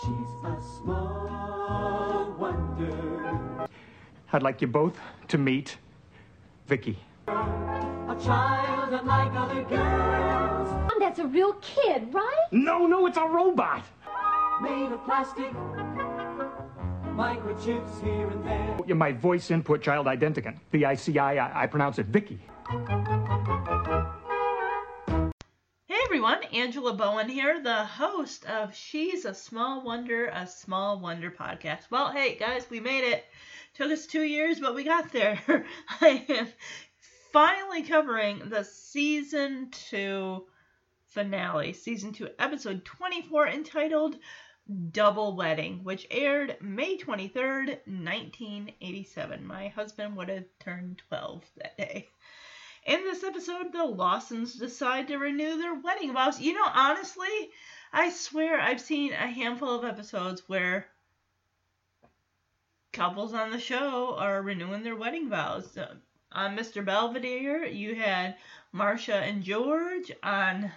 She's a small wonder. I'd like you both to meet Vicky. A child unlike other girls. That's a real kid, right? No, no, it's a robot. Made of plastic. Microchips here and there. You're My voice input child identicant. V-I-C-I, I, I pronounce it Vicky. Everyone, Angela Bowen here, the host of She's a Small Wonder, a Small Wonder podcast. Well, hey guys, we made it. Took us two years, but we got there. I am finally covering the season two finale, season two, episode 24, entitled Double Wedding, which aired May 23rd, 1987. My husband would have turned 12 that day. In this episode, the Lawsons decide to renew their wedding vows. You know, honestly, I swear I've seen a handful of episodes where couples on the show are renewing their wedding vows. Uh, on Mr. Belvedere, you had Marcia and George. On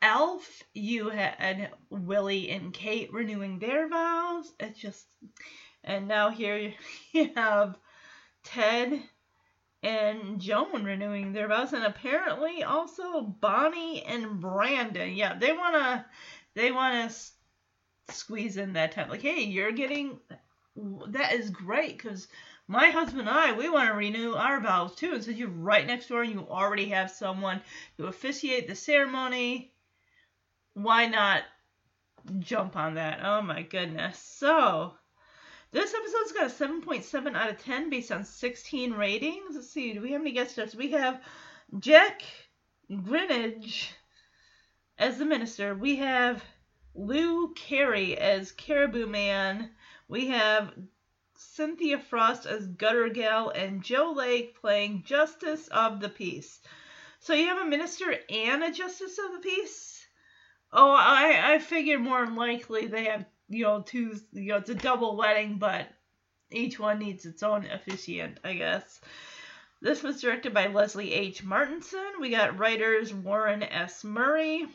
ALF, you had Willie and Kate renewing their vows. It's just, and now here you have Ted and Joan renewing their vows, and apparently also Bonnie and Brandon. Yeah, they wanna, they wanna s- squeeze in that time. Like, hey, you're getting, that is great because my husband and I, we want to renew our vows too. And since you're right next door and you already have someone to officiate the ceremony, why not jump on that? Oh my goodness. So, this episode's got a 7.7 out of 10 based on 16 ratings. Let's see, do we have any guest stars? We have Jack Greenidge as the minister. We have Lou Carey as Caribou Man. We have Cynthia Frost as Gutter Gal and Joe Lake playing Justice of the Peace. So you have a minister and a Justice of the Peace? Oh, I I figured more likely they have you know two you know it's a double wedding, but each one needs its own officiant, I guess. This was directed by Leslie H. Martinson. We got writers Warren S. Murray,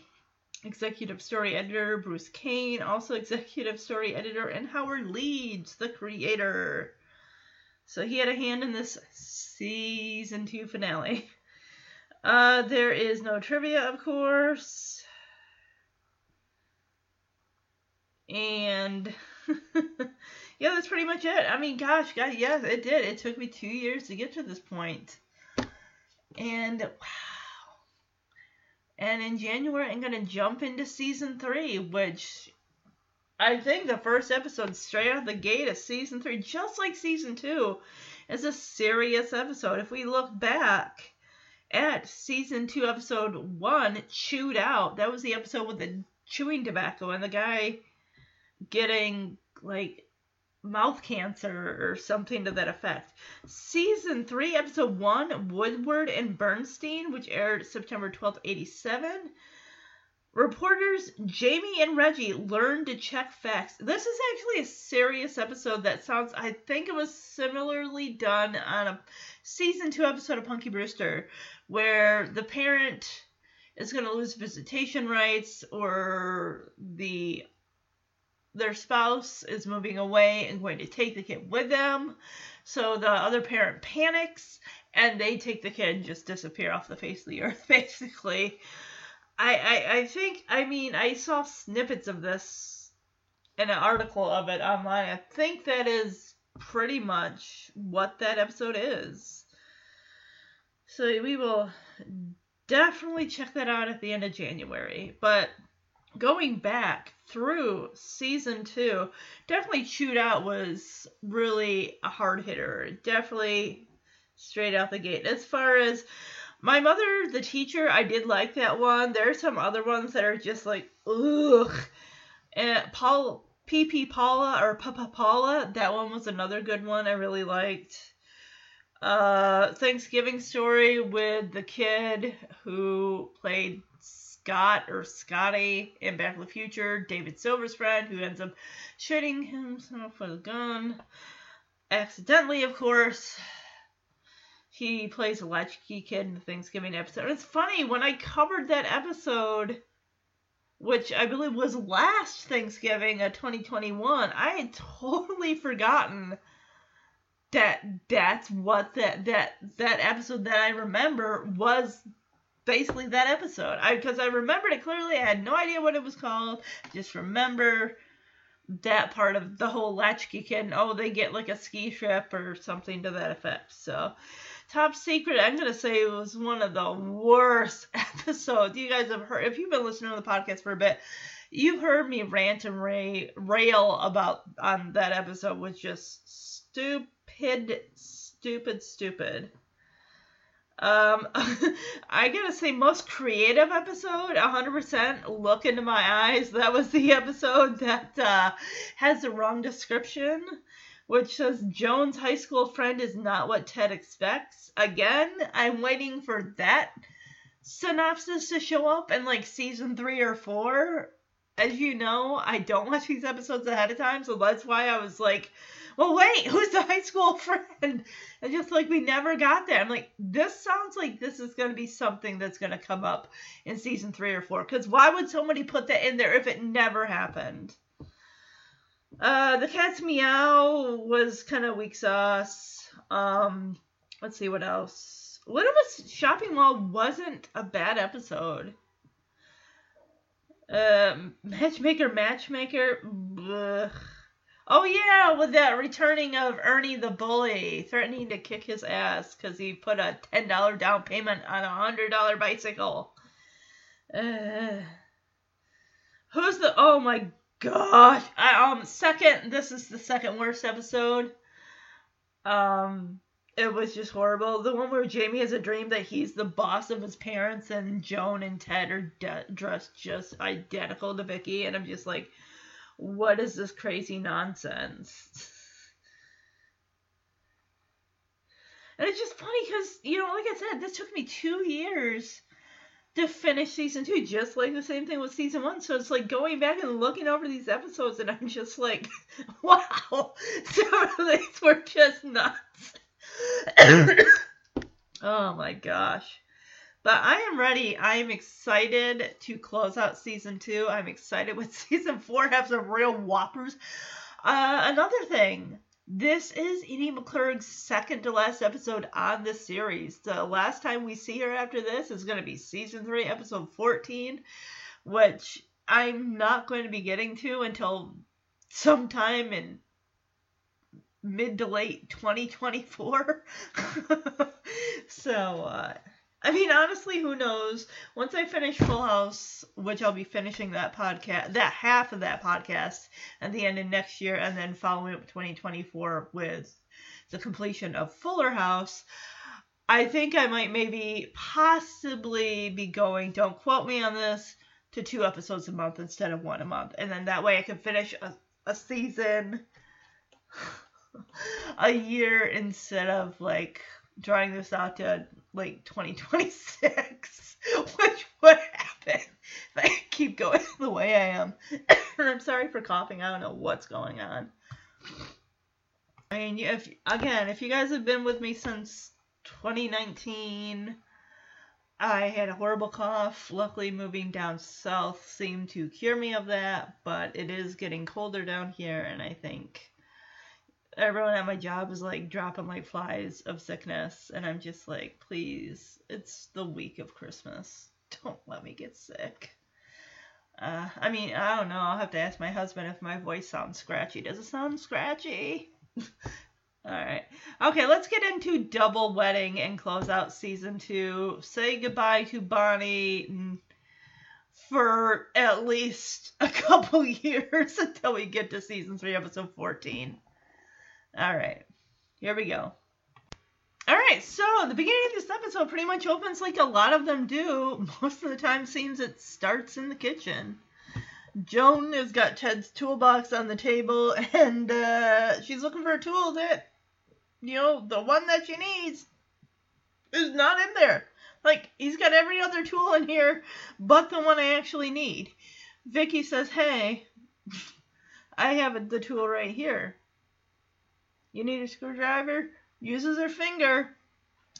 executive story editor Bruce Kane, also executive story editor, and Howard Leeds, the creator. So he had a hand in this season two finale. Uh, there is no trivia, of course. And yeah, that's pretty much it. I mean, gosh, guys, yes, it did. It took me two years to get to this point. And wow. And in January, I'm going to jump into season three, which I think the first episode straight out of the gate of season three, just like season two, is a serious episode. If we look back at season two, episode one, Chewed Out, that was the episode with the chewing tobacco and the guy getting like mouth cancer or something to that effect. Season 3, Episode 1, Woodward and Bernstein, which aired September 12th, 87. Reporters Jamie and Reggie learn to check facts. This is actually a serious episode that sounds, I think it was similarly done on a season 2 episode of Punky Brewster, where the parent is going to lose visitation rights or the their spouse is moving away and going to take the kid with them. So the other parent panics and they take the kid and just disappear off the face of the earth, basically. I, I, I think, I mean, I saw snippets of this in an article of it online. I think that is pretty much what that episode is. So we will definitely check that out at the end of January. But going back through season two, definitely Chewed Out was really a hard hitter. Definitely straight out the gate. As far as my mother, the teacher, I did like that one. There are some other ones that are just like, ugh. And Paul, PP Paula or Papa Paula, that one was another good one I really liked. Uh, Thanksgiving story with the kid who played Scott or Scotty in Back to the Future, David Silver's friend, who ends up shooting himself with a gun. Accidentally, of course. He plays a latchkey kid in the Thanksgiving episode. It's funny, when I covered that episode which I believe was last Thanksgiving of 2021. I had totally forgotten that that's what that that that episode that I remember was basically that episode. I because I remembered it clearly. I had no idea what it was called. Just remember that part of the whole latchkey kid. And, oh, they get like a ski trip or something to that effect. So. Top Secret, I'm gonna say it was one of the worst episodes. You guys have heard if you've been listening to the podcast for a bit, you've heard me rant and ray, rail about on that episode was just stupid, stupid, stupid. Um, I gotta say, most creative episode, 100%. Look into my eyes. That was the episode that uh, has the wrong description, which says Joan's high school friend is not what Ted expects. Again, I'm waiting for that synopsis to show up in like season three or four. As you know, I don't watch these episodes ahead of time, so that's why I was like, well, wait, who's the high school friend? And just like we never got there. I'm like, this sounds like this is going to be something that's going to come up in season three or four. Because why would somebody put that in there if it never happened? Uh, the cat's meow was kind of weak sauce. Um, let's see what else. Little Miss Shopping Mall wasn't a bad episode. Um, Matchmaker, Matchmaker. Ugh. Oh yeah, with that returning of Ernie the bully, threatening to kick his ass because he put a ten dollar down payment on a hundred dollar bicycle. Uh, who's the? Oh my gosh! I, um, second. This is the second worst episode. Um, it was just horrible. The one where Jamie has a dream that he's the boss of his parents, and Joan and Ted are de- dressed just identical to Vicky, and I'm just like what is this crazy nonsense? And it's just funny because, you know, like I said, this took me two years to finish season two, just like the same thing with season one. So it's like going back and looking over these episodes, and I'm just like, wow, some of these were just nuts. oh my gosh. But I am ready. I am excited to close out season two. I'm excited with season four have some real whoppers. Uh, another thing, this is Edie McClurg's second to last episode on this series. The last time we see her after this is going to be season three, episode 14, which I'm not going to be getting to until sometime in mid to late 2024. so, uh, I mean, honestly, who knows? Once I finish Full House, which I'll be finishing that podcast, that half of that podcast at the end of next year, and then following up 2024 with the completion of Fuller House, I think I might maybe possibly be going, don't quote me on this, to two episodes a month instead of one a month. And then that way I can finish a, a season a year instead of like drawing this out to like 2026, which would happen if I keep going the way I am. I'm sorry for coughing. I don't know what's going on. I mean, if again, if you guys have been with me since 2019, I had a horrible cough. Luckily, moving down south seemed to cure me of that, but it is getting colder down here, and I think everyone at my job is like dropping like flies of sickness and i'm just like please it's the week of christmas. Don't let me get sick. Uh, i mean i don't know. I'll have to ask my husband if my voice sounds scratchy. Does it sound scratchy? All right. Okay let's get into double wedding and close out season two. Say goodbye to bonnie for at least a couple years until we get to season three episode 14 all right, here we go. All right, so the beginning of this episode pretty much opens like a lot of them do. Most of the time, seems it starts in the kitchen. Joan has got Ted's toolbox on the table, and uh, she's looking for a tool that, you know, the one that she needs is not in there. Like he's got every other tool in here, but the one I actually need. Vicky says, "Hey, I have the tool right here." You need a screwdriver? Uses her finger.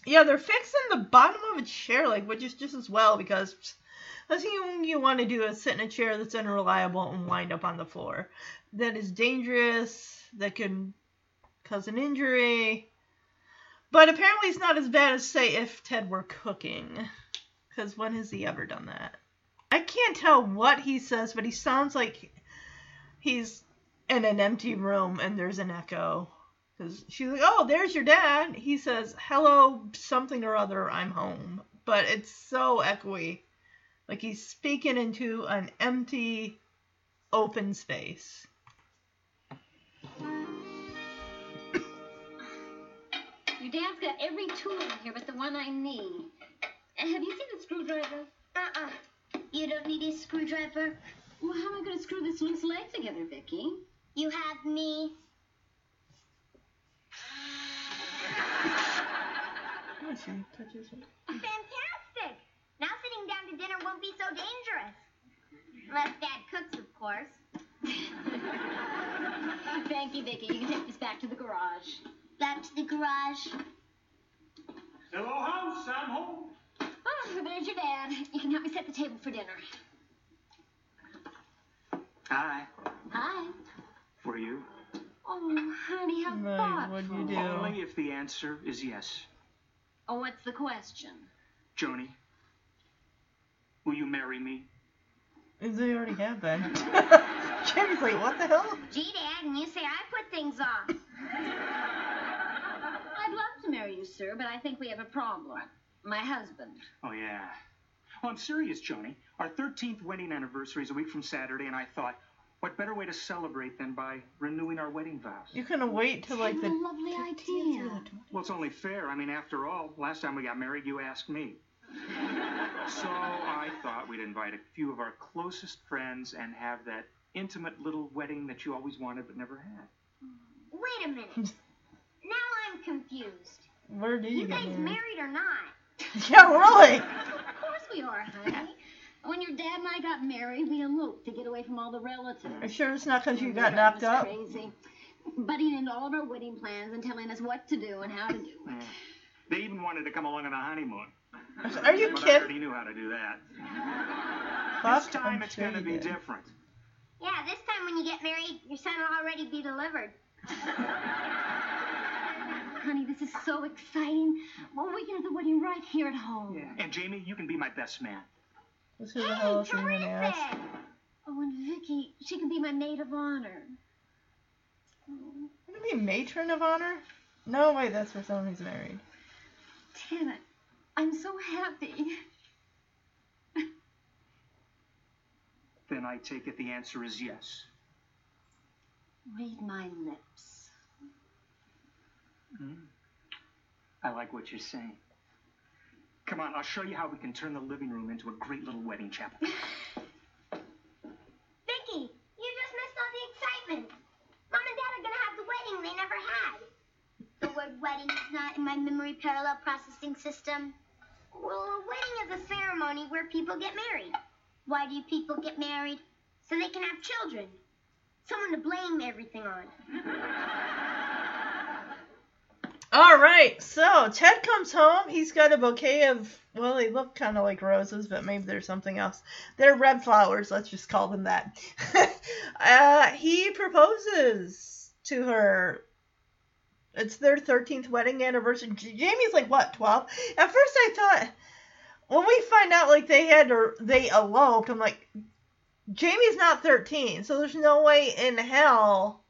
Yeah, they're fixing the bottom of a chair like, which is just as well because Last thing you, you want to do is sit in a chair that's unreliable and wind up on the floor. That is dangerous. That can cause an injury. But apparently, it's not as bad as, say, if Ted were cooking. Because when has he ever done that? I can't tell what he says, but he sounds like he's in an empty room and there's an echo. Because she's like, oh, there's your dad. He says, hello, something or other, I'm home. But it's so echoey. Like he's speaking into an empty, open space. Your dad's got every tool in here but the one I need. Uh, Have you seen the screwdriver? Uh-uh. You don't need a screwdriver. Well, how am I going to screw this loose leg together, Vicky? You have me. Oh, she touches it. Fantastic! Now sitting down to dinner won't be so dangerous. Unless Dad cooks, of course. Thank you, Vicky. You can take this back to the garage. Back to the garage. Hello, house. I'm home. Oh, there's your dad. You can help me set the table for dinner. Hi. Hi. For you? Oh, honey, how Right, thoughtful. what'd you do? Only if the answer is yes. Oh, what's the question? Joni, will you marry me? They already have been. Jamie's like, what the hell? Gee, Dad, and you say I put things off. I'd love to marry you, sir, but I think we have a problem. My husband. Oh, yeah. Well, I'm serious, Joni. Our 13th wedding anniversary is a week from Saturday, and I thought, what better way to celebrate than by renewing our wedding vows? You couldn't wait till like the. What the. a lovely idea. Well, it's only fair. I mean, after all, last time we got married, you asked me. So I thought we'd invite a few of our closest friends and have that intimate little wedding that you always wanted but never had. Wait a minute. now I'm confused. Where do you, You guys married? married or not? Yeah, really. Of course we are, honey. When your dad and I got married, we eloped to get away from all the relatives. Are you sure it's not because you got knocked up? Crazy. Butting into all of our wedding plans and telling us what to do and how to do it. Mm. They even wanted to come along on a honeymoon. Are you But I kidding? already knew how to do that. Fuck, this time I'm it's sure going to be did. different. Yeah, this time when you get married, your son will already be delivered. Honey, this is so exciting. Well, we can have the wedding right here at home. Yeah. And Jamie, you can be my best man. Let's see who the hell Hey, else anyone asked. terrific! Oh, and Vicky, she can be my maid of honor. Oh, Would it be matron of honor? No, wait, that's for someone who's married. Ted, I'm so happy. Then I take it the answer is yes. Read my lips. Hmm? I like what you're saying. Come on, I'll show you how we can turn the living room into a great little wedding chapel. Vicky, you just missed all the excitement. Mom and Dad are gonna have the wedding they never had. The word wedding is not in my memory parallel processing system. Well, a wedding is a ceremony where people get married. Why do people get married? So they can have children. Someone to blame everything on. All right, so Ted comes home. He's got a bouquet of, well, they look kind of like roses, but maybe there's something else. They're red flowers. Let's just call them that. uh, he proposes to her. It's their 13th wedding anniversary. Jamie's like, what, 12? At first I thought, when we find out, like, they had, or they eloped, I'm like, Jamie's not 13, so there's no way in hell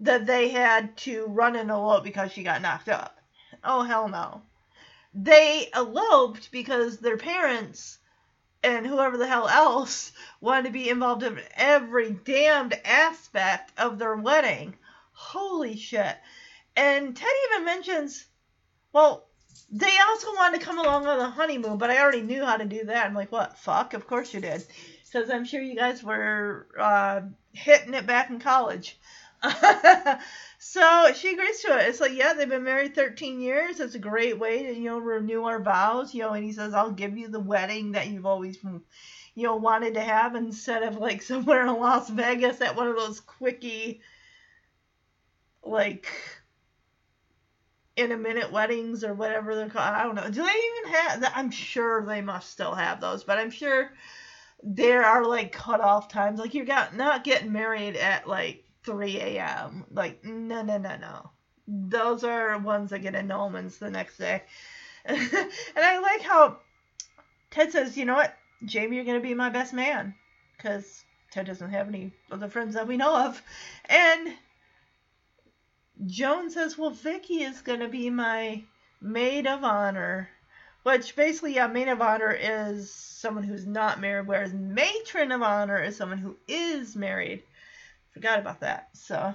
that they had to run and elope because she got knocked up. Oh, hell no. They eloped because their parents and whoever the hell else wanted to be involved in every damned aspect of their wedding. Holy shit. And Ted even mentions, well, they also wanted to come along on the honeymoon, but I already knew how to do that. I'm like, what? Fuck? Of course you did. Because I'm sure you guys were uh, hitting it back in college. so she agrees to it. It's like, yeah, they've been married 13 years. It's a great way to, you know, renew our vows. You know, and he says, I'll give you the wedding that you've always, you know, wanted to have instead of like somewhere in Las Vegas at one of those quickie, like, in a minute weddings or whatever they're called. I don't know. Do they even have? I'm sure they must still have those, but I'm sure there are like cutoff times. Like you're not getting married at like 3 a.m. Like no, no, no, no. Those are ones that get annulments the next day. and I like how Ted says, you know what, Jamie, you're gonna be my best man, because Ted doesn't have any other friends that we know of, and Joan says, well, Vicky is gonna be my maid of honor. Which basically, yeah, maid of honor is someone who's not married, whereas matron of honor is someone who is married. Forgot about that. So,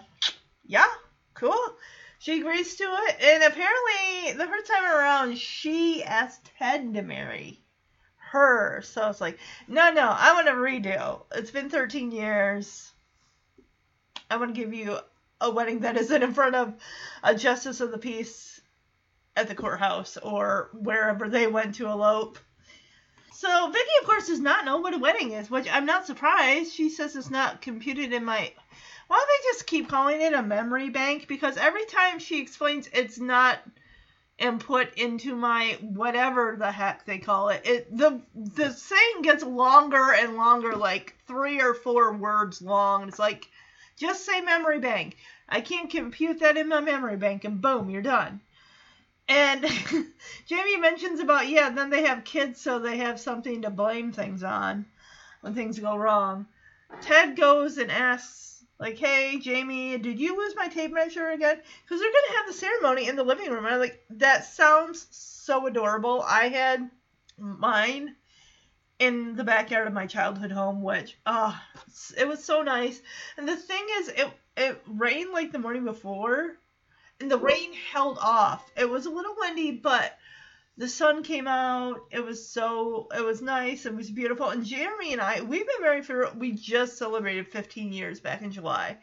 yeah, cool. She agrees to it, and apparently, the first time around, she asked Ted to marry her. So it's like, no, no, I want to redo. It's been 13 years. I want to give you a wedding that isn't in front of a justice of the peace at the courthouse or wherever they went to elope. So Vicky, of course, does not know what a wedding is, which I'm not surprised. She says it's not computed in my. Why don't they just keep calling it a memory bank? Because every time she explains it's not input into my whatever the heck they call it, it the the saying gets longer and longer, like three or four words long. It's like just say memory bank. I can't compute that in my memory bank, and boom, you're done. And Jamie mentions about, yeah, then they have kids, so they have something to blame things on when things go wrong. Ted goes and asks, like, hey, Jamie, did you lose my tape measure again? Because they're going to have the ceremony in the living room. And I'm like, that sounds so adorable. I had mine in the backyard of my childhood home, which, ah, it was so nice. And the thing is, it, it rained like the morning before and the rain held off. It was a little windy, but the sun came out. It was so it was nice. It was beautiful. And Jeremy and I, we've been married for we just celebrated 15 years back in July.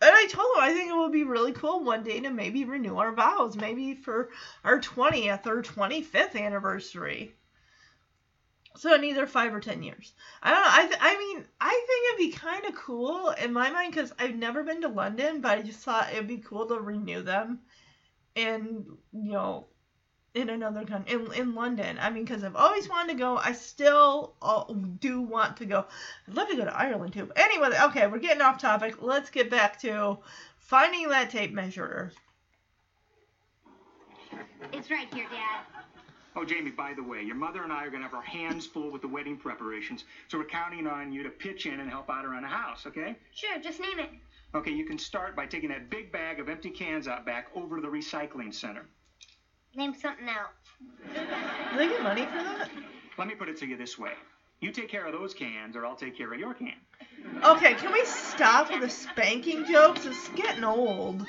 And I told him I think it would be really cool one day to maybe renew our vows, maybe for our 20th or 25th anniversary. So in either five or ten years. I don't know. I, th- I mean, I think it'd be kind of cool in my mind because I've never been to London, but I just thought it'd be cool to renew them, and you know, in another country, in, in London. I mean, because I've always wanted to go. I still uh, do want to go. I'd love to go to Ireland too. But anyway, okay, we're getting off topic. Let's get back to finding that tape measure. It's right here, Dad. Oh, Jamie, by the way, your mother and I are going to have our hands full with the wedding preparations, so we're counting on you to pitch in and help out around the house, okay? Sure, just name it. Okay, you can start by taking that big bag of empty cans out back over to the recycling center. Name something else. Do they get money for that? Let me put it to you this way. You take care of those cans, or I'll take care of your can. Okay, can we stop with the spanking jokes? It's getting old.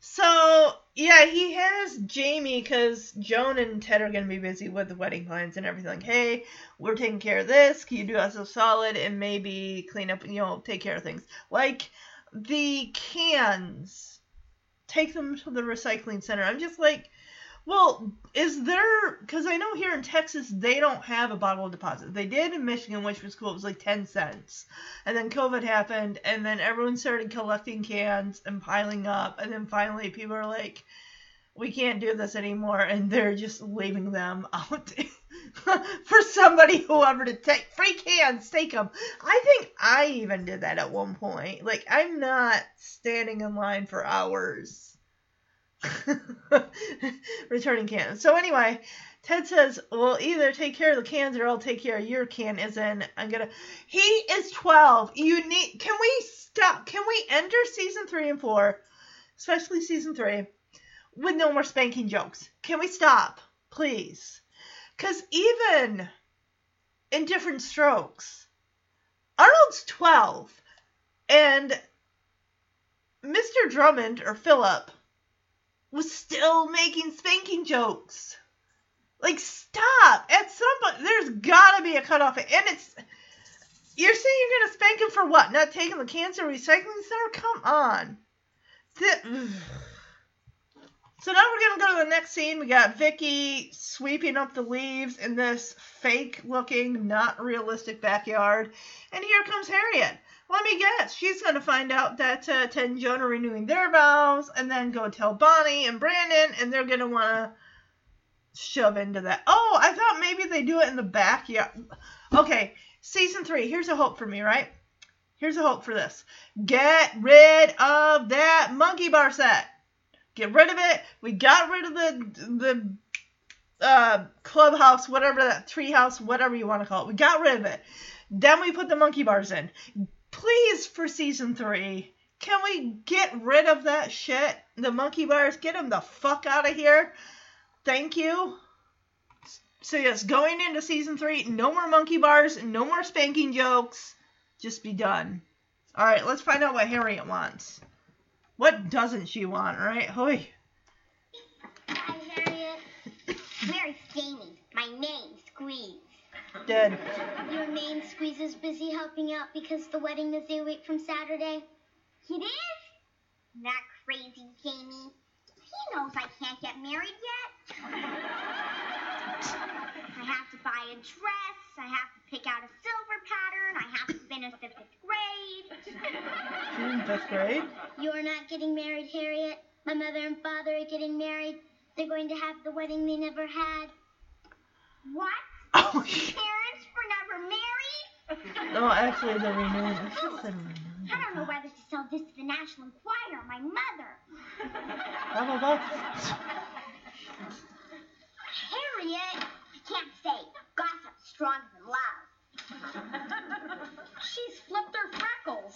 So, yeah, he has Jamie because Joan and Ted are going to be busy with the wedding plans and everything. Like, hey, we're taking care of this. Can you do us a solid and maybe clean up, you know, take care of things? Like the cans, take them to the recycling center. I'm just like, well, is there, because I know here in Texas, they don't have a bottle deposit. They did in Michigan, which was cool. It was like 10 cents. And then COVID happened, and then everyone started collecting cans and piling up. And then finally, people are like, we can't do this anymore. And they're just leaving them out for somebody, whoever, to take free cans, take them. I think I even did that at one point. Like, I'm not standing in line for hours returning cans. So anyway, Ted says, "Well, either take care of the cans or I'll take care of your can." As in, I'm gonna. He is 12. You need. Can we stop? Can we enter season three and four, especially season three, with no more spanking jokes? Can we stop, please? Because even in Diff'rent Strokes, Arnold's 12, and Mr. Drummond or Philip was still making spanking jokes. Like, stop! At some point, there's gotta be a cutoff. And it's. You're saying you're gonna spank him for what? Not taking the cancer recycling center? Come on. The, so now we're gonna go to the next scene. We got Vicky sweeping up the leaves in this fake looking, not realistic backyard. And here comes Harriet. let me guess, she's gonna find out that uh, Ted and Joan are renewing their vows, and then go tell Bonnie and Brandon, and they're gonna wanna shove into that. Oh, I thought maybe they do it in the back. Yeah. Okay, season three. Here's a hope for me, right? Here's a hope for this. Get rid of that monkey bar set. Get rid of it. We got rid of the the uh, clubhouse, whatever that treehouse, whatever you want to call it. We got rid of it. Then we put the monkey bars in. Please, for season three, can we get rid of that shit? The monkey bars, get them the fuck out of here. Thank you. So yes, going into season three, no more monkey bars, no more spanking jokes. Just be done. All right, let's find out what Harriet wants. What doesn't she want, right? Hoi. Hi, Harriet. Where's Jamie? My name, Squeeze. Dead. Your name, Squeeze, is busy helping out because the wedding is a week from Saturday. It is? That crazy Jamie. He knows I can't get married yet. I have to buy a dress. I have to pick out a silver pattern. I have to finish the fifth grade. She's in fifth grade. You're not getting married, Harriet. My mother and father are getting married. They're going to have the wedding they never had. What? Oh. Parents were never married? No, actually, they're renewing. It just said renewing. I don't know whether to sell this to the National Enquirer or my mother. How about Harriet! I can't say. Gossip's stronger than love. She's flipped her freckles.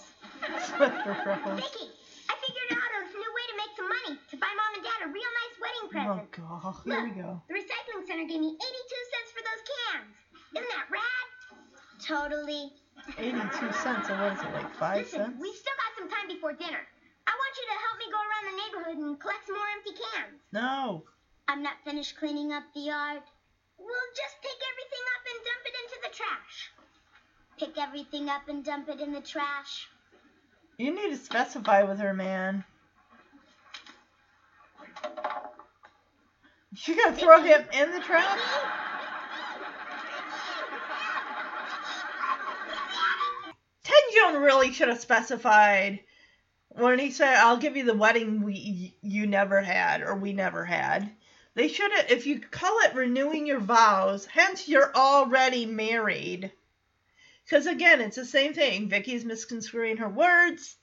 Swifter freckles? Vicky, I figured out a new way to make some money to buy mom and dad a real nice wedding present. Oh present. god, here we go. The recycling center gave me 82 cents for those cans. Isn't that rad? Totally. 82 cents, or what is it, like 5 Listen, cents? we've still got some time before dinner. I want you to help me go around the neighborhood and collect some more empty cans. No. I'm not finished cleaning up the yard. We'll just pick everything up and dump it into the trash. Pick everything up and dump it in the trash. You need to specify with her, man. You gonna throw him in the trap? Ted Joan really should have specified when he said, "I'll give you the wedding we you never had or we never had." They should have, if you call it renewing your vows, hence you're already married. Because again, it's the same thing. Vicky's misconstruing her words.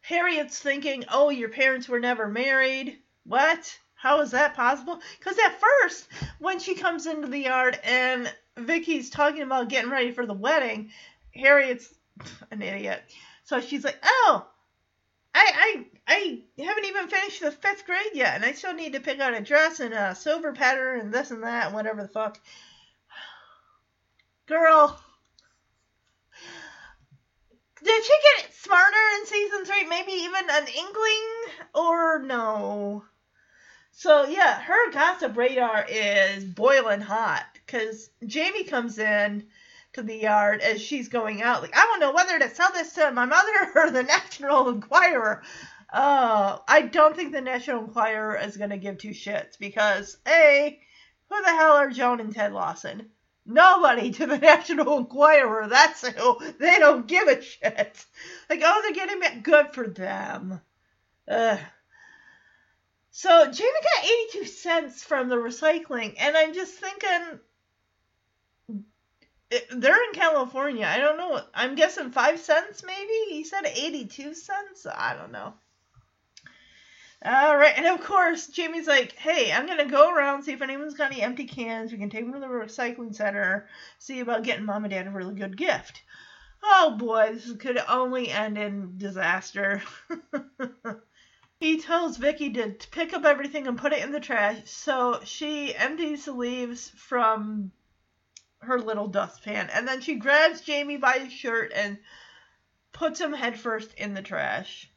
Harriet's thinking, "Oh, your parents were never married." What? How is that possible? Because at first, when she comes into the yard and Vicky's talking about getting ready for the wedding, Harriet's an idiot. So she's like, "Oh, I I I haven't even finished the fifth grade yet, and I still need to pick out a dress and a silver pattern and this and that and whatever the fuck." Girl, did she get smarter in season three? Maybe even an inkling, or no? So yeah, her gossip radar is boiling hot because Jamie comes in to the yard as she's going out. Like, I don't know whether to sell this to my mother or the National Enquirer. Uh, I don't think the National Enquirer is gonna give two shits because a, who the hell are Joan and Ted Lawson? Nobody to the National Enquirer. That's who. They don't give a shit. Like, oh, they're getting. Good for them. Ugh. So Jamie got 82 cents from the recycling, and I'm just thinking uh, they're in California. I don't know. I'm guessing 5 cents maybe? He said 82 cents? I don't know. All right, and of course, Jamie's like, "Hey, I'm gonna go around see if anyone's got any empty cans. We can take them to the recycling center. See about getting mom and dad a really good gift." Oh boy, this could only end in disaster. he tells Vicky to to pick up everything and put it in the trash, so she empties the leaves from her little dustpan, and then she grabs Jamie by his shirt and puts him headfirst in the trash.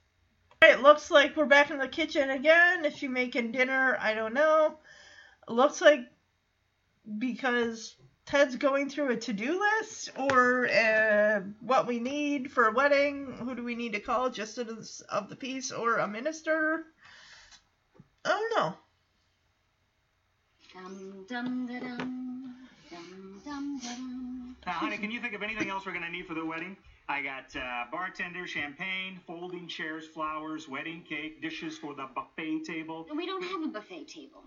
It looks like we're back in the kitchen again. Is she making dinner? I don't know. Looks like because Ted's going through a to-do list or uh, what we need for a wedding. Who do we need to call? Justice of the peace or a minister? I don't know. Dum dum da dum. Dum dum da dum. Now, honey, can you think of anything else we're going to need for the wedding? I got uh, bartender, champagne, folding chairs, flowers, wedding cake, dishes for the buffet table. We don't have a buffet table.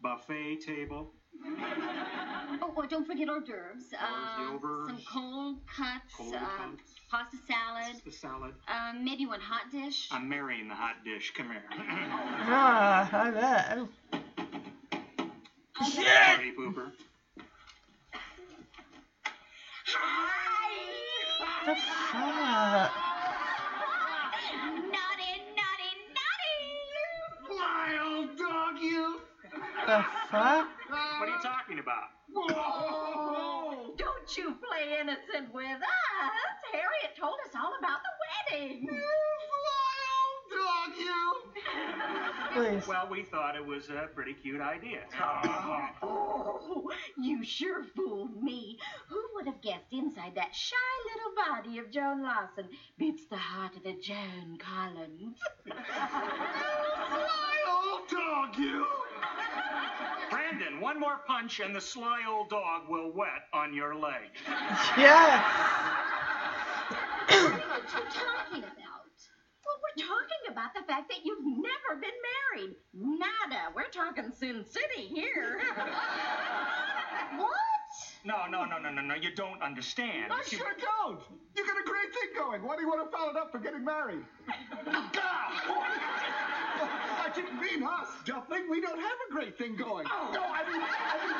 Buffet table. Oh, oh don't forget hors d'oeuvres. Uh, hors d'oeuvres. some cold cuts. Cold uh, cuts. Pasta salad. The salad. Uh, maybe one hot dish. I'm marrying the hot dish. Come here. Ah, I bet. Party pooper. The fuck? Naughty, naughty, naughty! Wild dog, you! The fuck? What are you talking about? Oh, don't you play innocent with us. Harriet told us all about the wedding. Wild dog, you! Please. Well, we thought it was a pretty cute idea. Oh, you sure fooled me. Who would have guessed inside that shy little body of Joan Lawson beats the heart of a Joan Collins? Wild dog, you! Brandon, one more punch and the sly old dog will wet on your leg. Yes. what are you talking about? Well, we're talking about the fact that you've never been married. Nada. We're talking Sin City here. what? No, no, no, no, no, no. You don't understand. I sure don't! You got a great thing going. Why do you want to foul it up for getting married? I didn't mean us, Duffling. We don't have a great thing going. Oh. No, I mean, I mean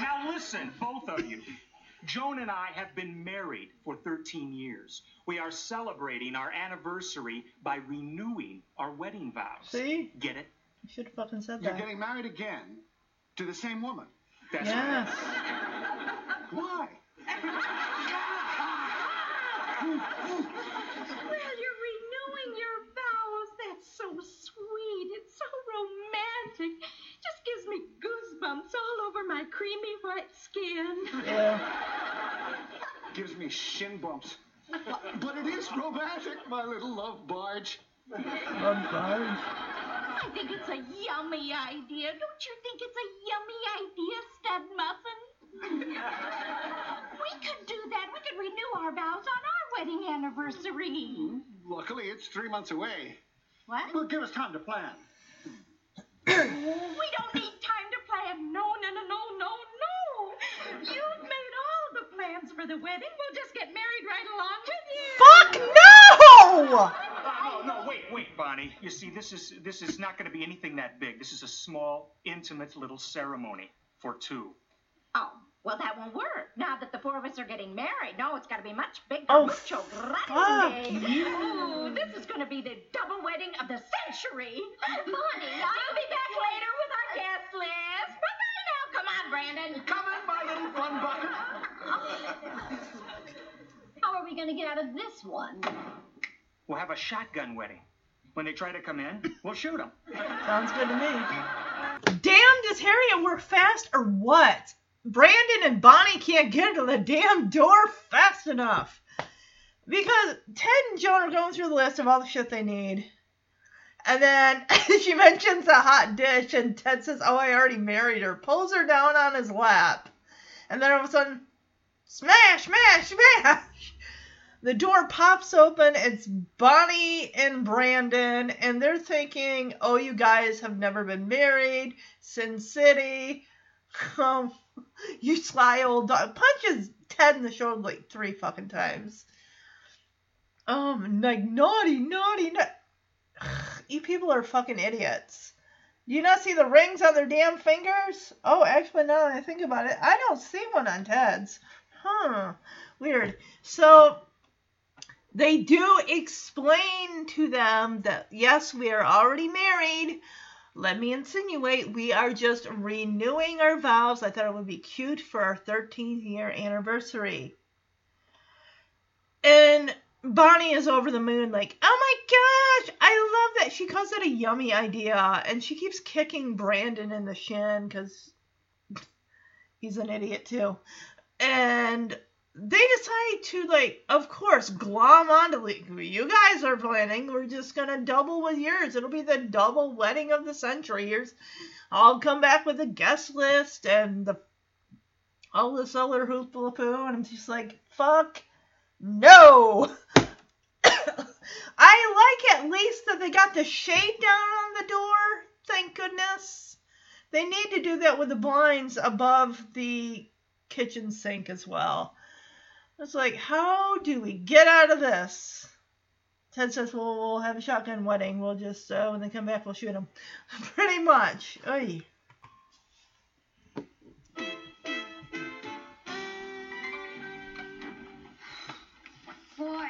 Now listen, both of you. Joan and I have been married for 13 years. We are celebrating our anniversary by renewing our wedding vows. See? Get it? You should have fucking said you're that. getting married again to the same woman. That's Yes. Why? Well, you're renewing your vows. That's so sweet. It's so romantic. Just gives me goosebumps all over my creamy white skin. Yeah. Gives me shin bumps. But it is romantic, my little love barge. Love barge. I think it's a yummy idea. Don't you think it's a yummy idea, Stud Muffin? we could do that. We could renew our vows on our wedding anniversary. Luckily, it's three months away. What? Well, give us time to plan. We don't need time to plan. No, no, no, no, no, no. You've made all the plans for the wedding. We'll just get married right along with you. Fuck no! Uh, no, no, wait, wait, Bonnie. You see, this is this is not going to be anything that big. This is a small, intimate little ceremony for two. Oh, well, that won't work. Now that the four of us are getting married, no, it's got to be much bigger. Oh, mucho fuck grande. you. Ooh, this is going to be the double wedding of the century. Bonnie, I'll be back later with our guest list. Bye-bye now. Come on, Brandon. Come in, my little fun bucket. How are we going to get out of this one? We'll have a shotgun wedding. When they try to come in, we'll shoot them. Sounds good to me. Damn, does Harriet work fast or what? Brandon and Bonnie can't get to the damn door fast enough. Because Ted and Joan are going through the list of all the shit they need. And then she mentions a hot dish, and Ted says, Oh, I already married her. Pulls her down on his lap. And then all of a sudden, smash, smash, smash. The door pops open. It's Bonnie and Brandon, and they're thinking, "Oh, you guys have never been married. Sin City. Um, you sly old dog." Punches Ted in the shoulder like three fucking times. Um, like naughty, naughty, naughty. You people are fucking idiots. You not see the rings on their damn fingers? Oh, actually, now that I think about it, I don't see one on Ted's. Huh. Weird. So they do explain to them that yes, we are already married. Let me insinuate we are just renewing our vows. I thought it would be cute for our 13th year anniversary. And Bonnie is over the moon, like, oh my gosh, I love that. She calls it a yummy idea, and she keeps kicking Brandon in the shin because he's an idiot too. And they decide to like of course glom onto like you guys are planning we're just gonna double with yours it'll be the double wedding of the century here's i'll come back with a guest list and the all this other hoopla poo and i'm just like fuck No. I like at least that they got the shade down on the door. Thank goodness. They need to do that with the blinds above the kitchen sink as well. It's like, how do we get out of this? Ted says, well, we'll have a shotgun wedding. We'll just, uh, when they come back, we'll shoot them. Pretty much. Oy. Boy,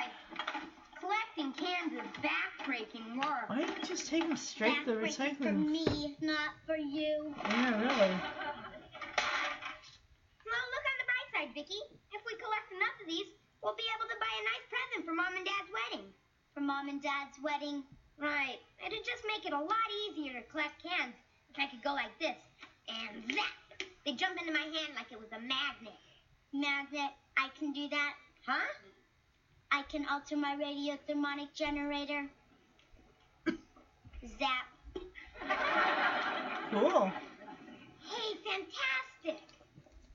collecting cans is backbreaking work. Why don't you just take them straight to the Backbreaking for me, not for you. Yeah, really. Well, look on the bright side, Vicky. If we collect enough of these, we'll be able to buy a nice present for Mom and Dad's wedding. For Mom and Dad's wedding? Right. It'd just make it a lot easier to collect cans if I could go like this. And that. They jump into my hand like it was a magnet. Magnet, I can do that. Huh? I can alter my radio thermonic generator. Zap. Cool. Hey, fantastic!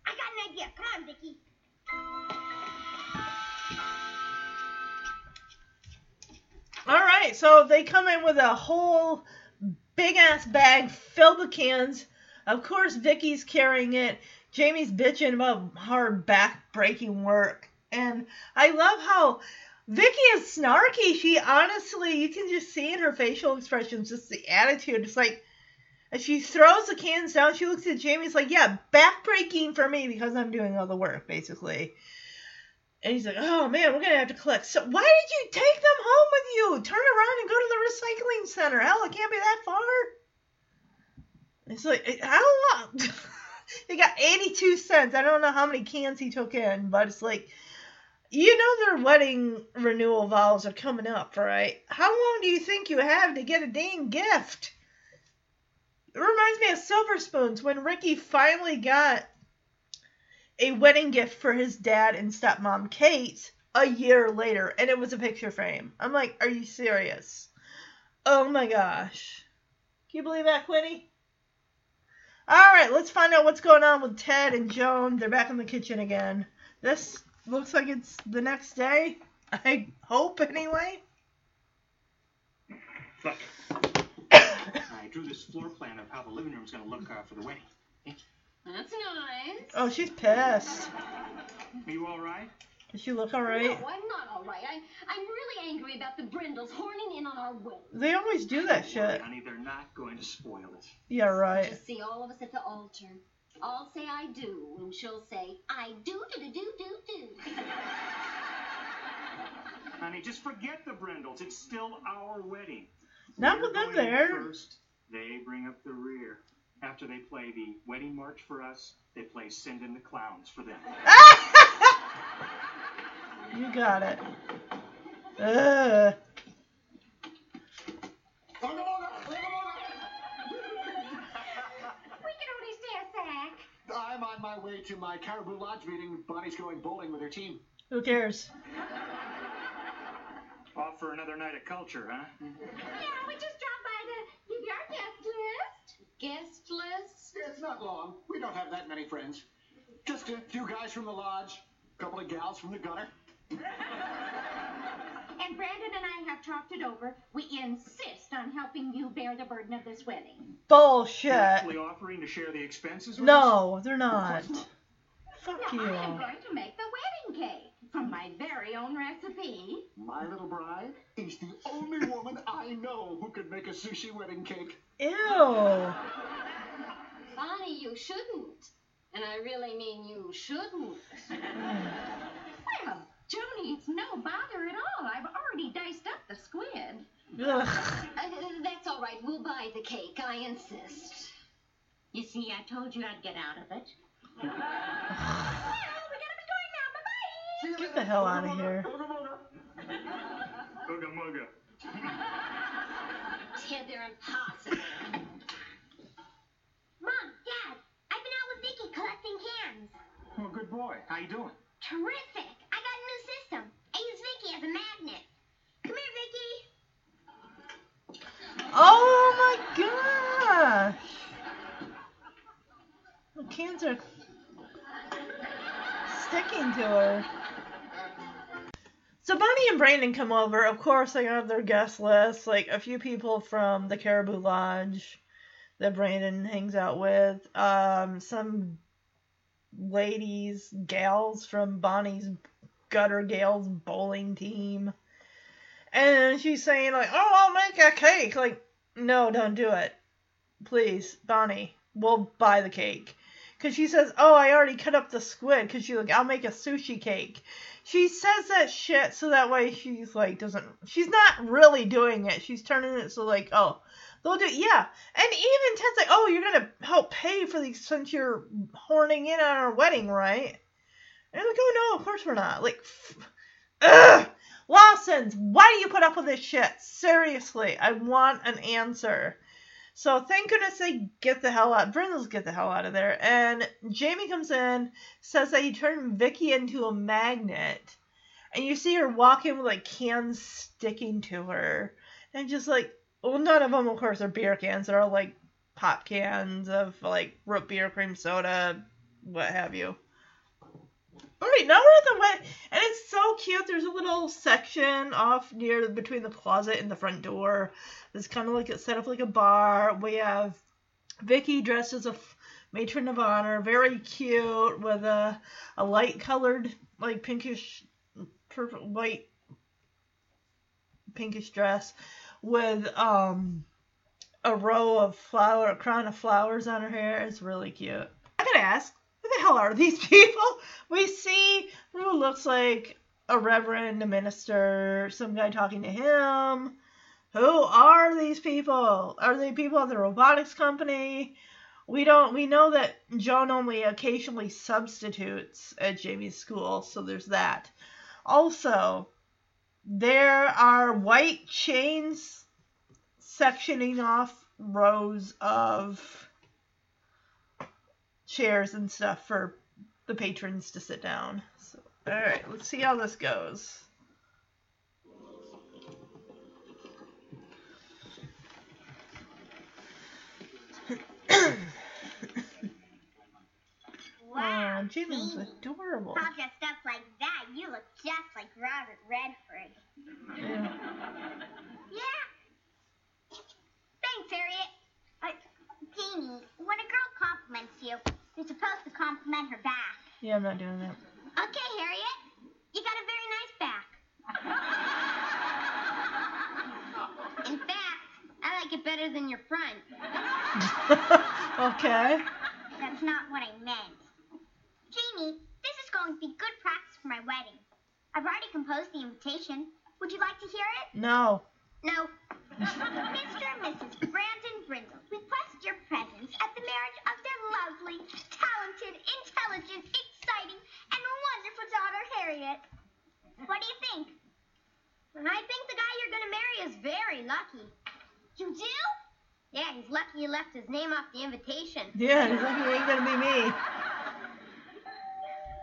I got an idea. Come on, Vicky. All right, so they come in with a whole big ass bag filled with cans. Of course, Vicky's carrying it. Jamie's bitching about hard back breaking work. And I love how Vicky is snarky. She honestly, you can just see in her facial expressions, just the attitude. It's like, as she throws the cans down, she looks at Jamie. It's like, yeah, back breaking for me because I'm doing all the work, basically. And he's like, oh man, we're gonna have to collect. So why did you take them home with you? Turn around and go to the recycling center. Hell, it can't be that far. It's like don't know. they got 82 cents. I don't know how many cans he took in, but it's like, you know, their wedding renewal vows are coming up, right? How long do you think you have to get a dang gift? It reminds me of Silver Spoons when Ricky finally got a wedding gift for his dad and stepmom Kate a year later, and it was a picture frame. I'm like, are you serious? Oh my gosh. Can you believe that, Quinny? All right, let's find out what's going on with Ted and Joan. They're back in the kitchen again. This looks like it's the next day. I hope, anyway. Look, I drew this floor plan of how the living room's going to look uh, for the wedding. That's nice. Oh, she's pissed. Are you all right? Does she look all right? No, I'm not all right. I, I'm really angry about the Brindles horning in on our wedding. They always do that shit. Honey, they're not going to spoil it. Yeah, right. Just see all of us at the altar. I'll say I do, and she'll say I do do do do do do. Honey, just forget the Brindles. It's still our wedding. Not We're with them there. First, they bring up the rear. After they play the wedding march for us, they play Send in the Clowns for them. you got it. Ugh. We can only stay a sec. I'm on my way to my Caribou Lodge meeting. Bonnie's going bowling with her team. Who cares? Off for another night of culture, huh? Yeah, we just dropped by to give you our guest list. Guest list? It's not long. We don't have that many friends. Just a few guys from the lodge, a couple of gals from the gutter. And Brandon and I have talked it over. We insist on helping you bear the burden of this wedding. Bullshit. You're actually offering to share the expenses with us? No, they're not. Fuck Now, you. I am going to make the wedding cake from my very own recipe. My little bride is the only woman I know who could make a sushi wedding cake. Ew. Bonnie, you shouldn't. And I really mean you shouldn't. Well, Joni, it's no bother at all. I've already diced up the squid. Ugh. Uh, that's all right. We'll buy the cake. I insist. You see, I told you I'd get out of it. well, we gotta be going now. Bye-bye. Get the hell out of here. Ooga mooga. Ted, they're impossible. Mom, Dad, I've been out with Vicky collecting cans. Well, good boy. How you doing? Terrific. I got a new system. I use Vicky as a magnet. Come here, Vicky. Oh my gosh. The cans are sticking to her. So Bonnie and Brandon come over. Of course, they have their guest list, like a few people from the Caribou Lodge that Brandon hangs out with. Um, some ladies, gals from Bonnie's Gutter Gals bowling team. And she's saying like, "Oh, I'll make a cake." Like, no, don't do it, please, Bonnie. We'll buy the cake. Cause she says, "Oh, I already cut up the squid." Cause she's like, "I'll make a sushi cake." She says that shit so that way she's like doesn't. She's not really doing it. She's turning it so like, oh, they'll do. Yeah, and even Ted's like, "Oh, you're gonna help pay for these since you're horning in on our wedding, right?" And I'm like, "Oh no, of course we're not." Like, ugh. Lawson's, why do you put up with this shit? Seriously, I want an answer. So thank goodness they get the hell out. Brindles get the hell out of there. And Jamie comes in, says that he turned Vicky into a magnet. And you see her walking with like cans sticking to her. And just like, well, none of them, of course, are beer cans. They're all like pop cans of like root beer, cream soda, what have you. All right, now we're at the wet, and it's so cute. There's a little section off near between the closet and the front door. It's kind of like it's set up like a bar. We have Vicky dressed as a matron of honor, very cute with a a light colored like pinkish, purple white pinkish dress with um a row of flower a crown of flowers on her hair. It's really cute. I gotta ask, who the hell are these people? We see who looks like a reverend, a minister, some guy talking to him. Who are these people? Are they people at the robotics company? We don't we know that Joan only occasionally substitutes at Jamie's school, so there's that. Also, there are white chains sectioning off rows of chairs and stuff for the patrons to sit down. So, all right, let's see how this goes. Wow, Aw, Jamie looks Jamie. adorable. All dressed up like that, you look just like Robert Redford. Yeah. Yeah. Thanks, Harriet. Uh, Jamie, when a girl compliments you, you're supposed to compliment her back. yeah, I'm not doing that. Okay, Harriet. You got a very nice back. In fact, I like it better than your front. okay. That's not what I meant. Jamie, this is going to be good practice for my wedding. I've already composed the invitation. Would you like to hear it? No. No. Mr. and Mrs. Brandon Brindle request your presence at the marriage of their lovely, talented, intelligent, exciting, and wonderful daughter, Harriet. What do you think? I think the guy you're going to marry is very lucky. You do? Yeah, he's lucky you left his name off the invitation. Yeah, he's lucky it ain't gonna be me.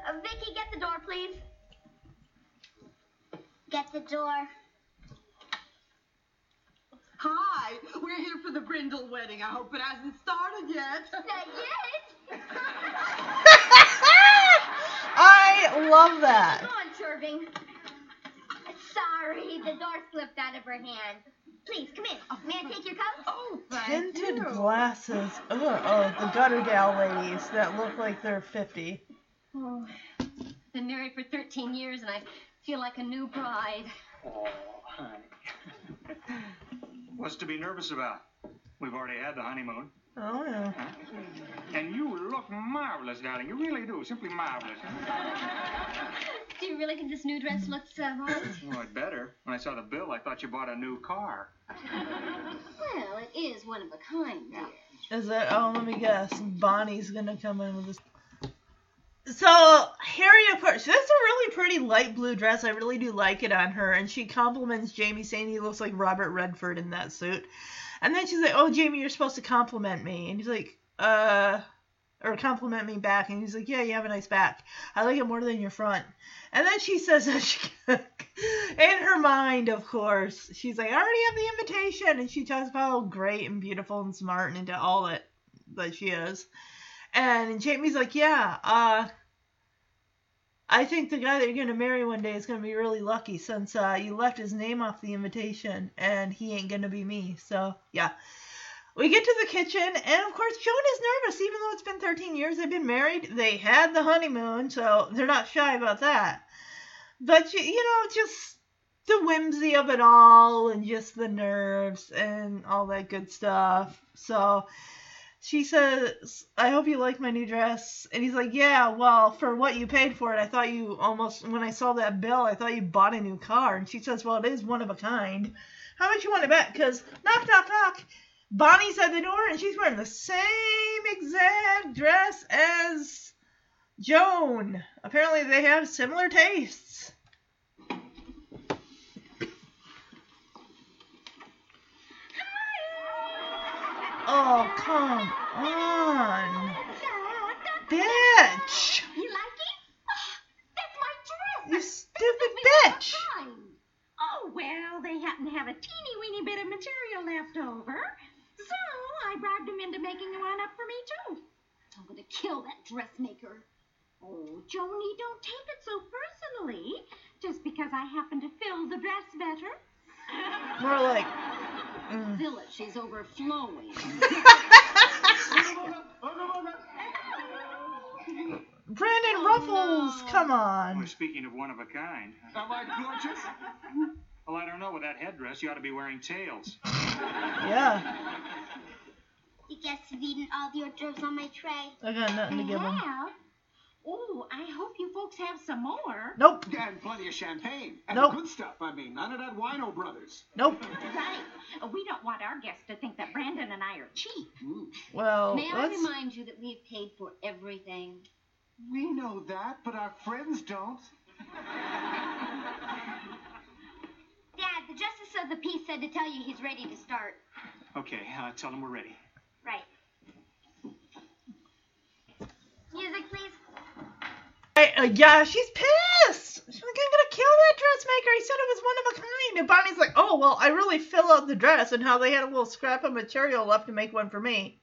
Uh, Vicky, get the door, please. Get the door. Hi, we're here for the Brindle wedding. I hope it hasn't started yet. Not yet. I love that. Come on, Turbing. Sorry, the door slipped out of her hand. Please, come in. May I take your coat? Oh, Tinted you. glasses. Ugh, oh, the gutter gal ladies that look like they're 50. Oh, I've been married for 13 years and I feel like a new bride. Oh, honey. What's to be nervous about? We've already had the honeymoon. Oh, yeah. And you look marvelous, darling. You really do. Simply marvelous. Do you really think this new dress looks uh, right? Well, I'd better. When I saw the bill, I thought you bought a new car. well, it is one of a kind, dear. Is that? Oh, let me guess. Bonnie's gonna come in with this. So Harry, of course, that's a really pretty light blue dress. I really do like it on her, and she compliments Jamie, saying he looks like Robert Redford in that suit. And then she's like, "Oh, Jamie, you're supposed to compliment me," and he's like, "Uh." Or compliment me back, and he's like, "Yeah, you have a nice back. I like it more than your front." And then she says she, in her mind, of course, she's like, "I already have the invitation," and she talks about how great and beautiful and smart and into all that that she is. And Jamie's like, "Yeah, uh, I think the guy that you're gonna marry one day is gonna be really lucky since uh, you left his name off the invitation, and he ain't gonna be me. So yeah. We get to the kitchen, and of course, Joan is nervous, even though it's been 13 years they've been married. They had the honeymoon, so they're not shy about that. But, you know, just the whimsy of it all, and just the nerves, and all that good stuff. So she says, I hope you like my new dress. And he's like, Yeah, well, for what you paid for it, I thought you almost, when I saw that bill, I thought you bought a new car. And she says, Well, it is one of a kind. How much you want to bet? Because, knock, knock, knock. Bonnie's at the door and she's wearing the same exact dress as Joan. Apparently, they have similar tastes. Oh, come on. Bitch! You like it? Oh, that's my dress. You stupid bitch! Fine. Oh, well, they happen to have a teeny weeny bit of material left over. So I bribed them into making one up for me, too. I'm going to kill that dressmaker. Oh, Joni, don't take it so personally. Just because I happen to fill the dress better. More like. mm. Fill it, she's overflowing. Brandon Ruffles, come Well, on. speaking of one of a kind, Am I gorgeous? well, I don't know. With that headdress, you ought to be wearing tails. Yeah, You guys have eaten all the hors d'oeuvres on my tray. I got nothing to They give him. have? Oh, I hope you folks have some more. Nope, And plenty of champagne. And Nope. the good stuff, I mean. None of that Wino Brothers. nope. Right. We don't want our guests to think that Brandon and I are cheap. Well, May I let's. remind you that we've paid for everything? We know that, but our friends don't. Dad, the justice of the peace said to tell you he's ready to start. Okay, uh, tell him we're ready. Right. Music, please. I, uh, yeah, she's pissed. She's like, I'm gonna kill that dressmaker. He said it was one of a kind. And Bonnie's like, oh, well, I really fill out the dress and how they had a little scrap of material left to make one for me.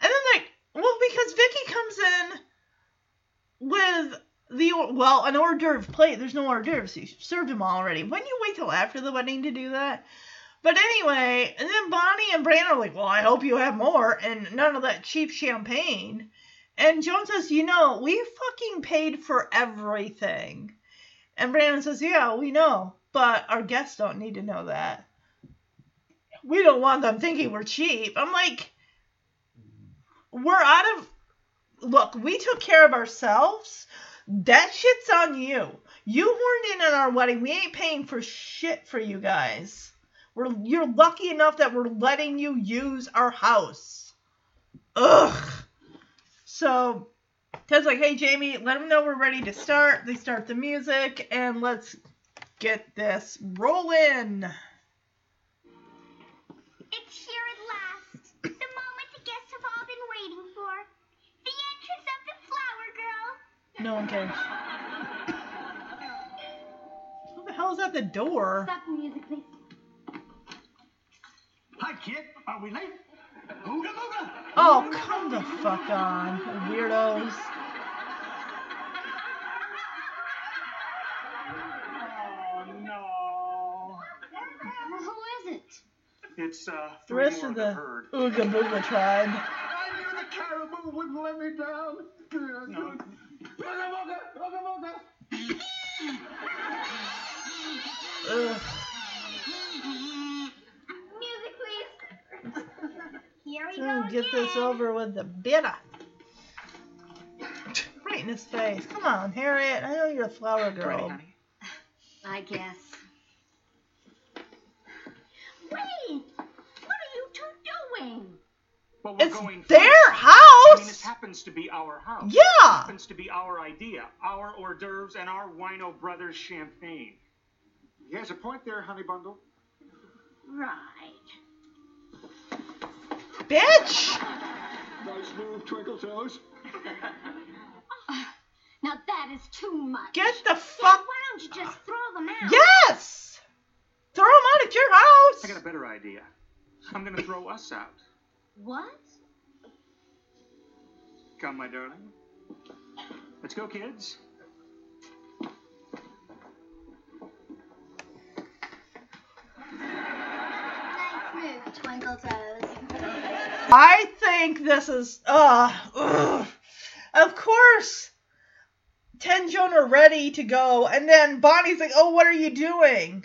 And then like, well, because Vicky comes in with the, well, an hors d'oeuvre plate. There's no hors d'oeuvres. You served them all already. When you wait till after the wedding to do that? But anyway, and then Bonnie and Brandon are like, well, I hope you have more. And none of that cheap champagne. And Joan says, you know, we fucking paid for everything. And Brandon says, yeah, we know, but our guests don't need to know that. We don't want them thinking we're cheap. I'm like, we're out of. Look, we took care of ourselves. That shit's on you. You weren't in on our wedding. We ain't paying for shit for you guys. We're you're lucky enough that we're letting you use our house. Ugh. So Ted's like, hey Jamie, let them know we're ready to start. They start the music and let's get this rolling. It's here at last. The moment the guests have all been waiting for. The entrance of the flower girl. No one cares. Who the hell is at the door? Stop the music, please. Hi, kid. Are we late? Ooga booga. Oh, come the fuck on, weirdos. Oh no! Who is it? It's uh, The rest of of the the herd. Ooga Booga tribe. I knew the caribou wouldn't let me down. No. Ooga booga, ooga booga. Ugh. Music, please. Here we So go. Get this over with the bitter. Right in his face. Come on, Harriet. I know you're a flower Ready, girl. honey? I guess. Wait! What are you two doing? Well, we're It's going their first. I mean, this house. happens to be our house. Yeah. happens to be our idea, our hors d'oeuvres, and our Wino Brothers champagne. He has a point there, honey bundle. Right. Bitch. Nice move, Twinkle Toes. Now that is too much. Get the Dad, fuck. why don't you just throw them out? Yes. Throw him out at your house. I got a better idea. I'm gonna throw us out. What? Come, my darling. Let's go, kids. I think this is uh ugh. of course Joan are ready to go and then Bonnie's like, Oh, what are you doing?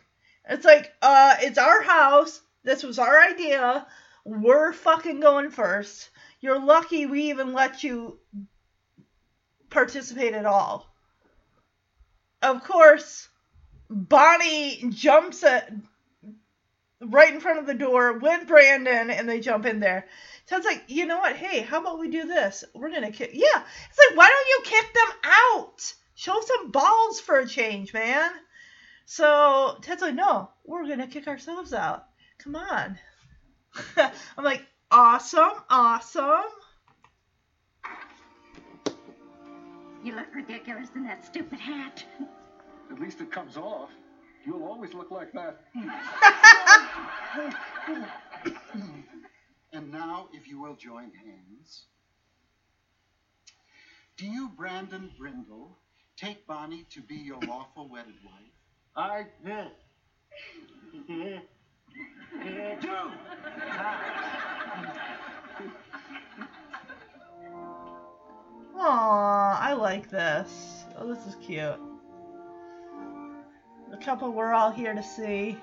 It's like, uh, it's our house. This was our idea. We're fucking going first. You're lucky we even let you participate at all. Of course, Bonnie jumps at right in front of the door with Brandon and they jump in there. Ted's like, you know what? Hey, how about we do this? We're gonna kick. Yeah, it's like, why don't you kick them out? Show some balls for a change, man. So Ted's like, no, we're gonna kick ourselves out. Come on. I'm like, awesome, awesome. You look ridiculous in that stupid hat. At least it comes off. You'll always look like that. and now, if you will join hands. Do you, Brandon Brindle, take Bonnie to be your lawful wedded wife? I do. do. Aw, I like this. Oh, this is cute. The couple we're all here to see.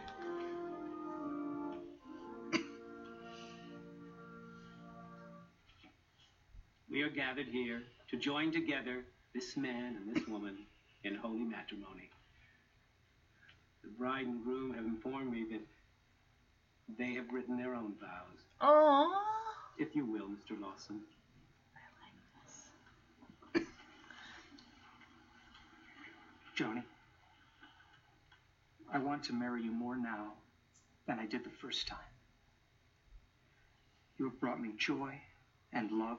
Gathered here to join together this man and this woman in holy matrimony. The bride and groom have informed me that they have written their own vows. Aww. If you will, Mr. Lawson. I like this. Joni, I want to marry you more now than I did the first time. You have brought me joy and love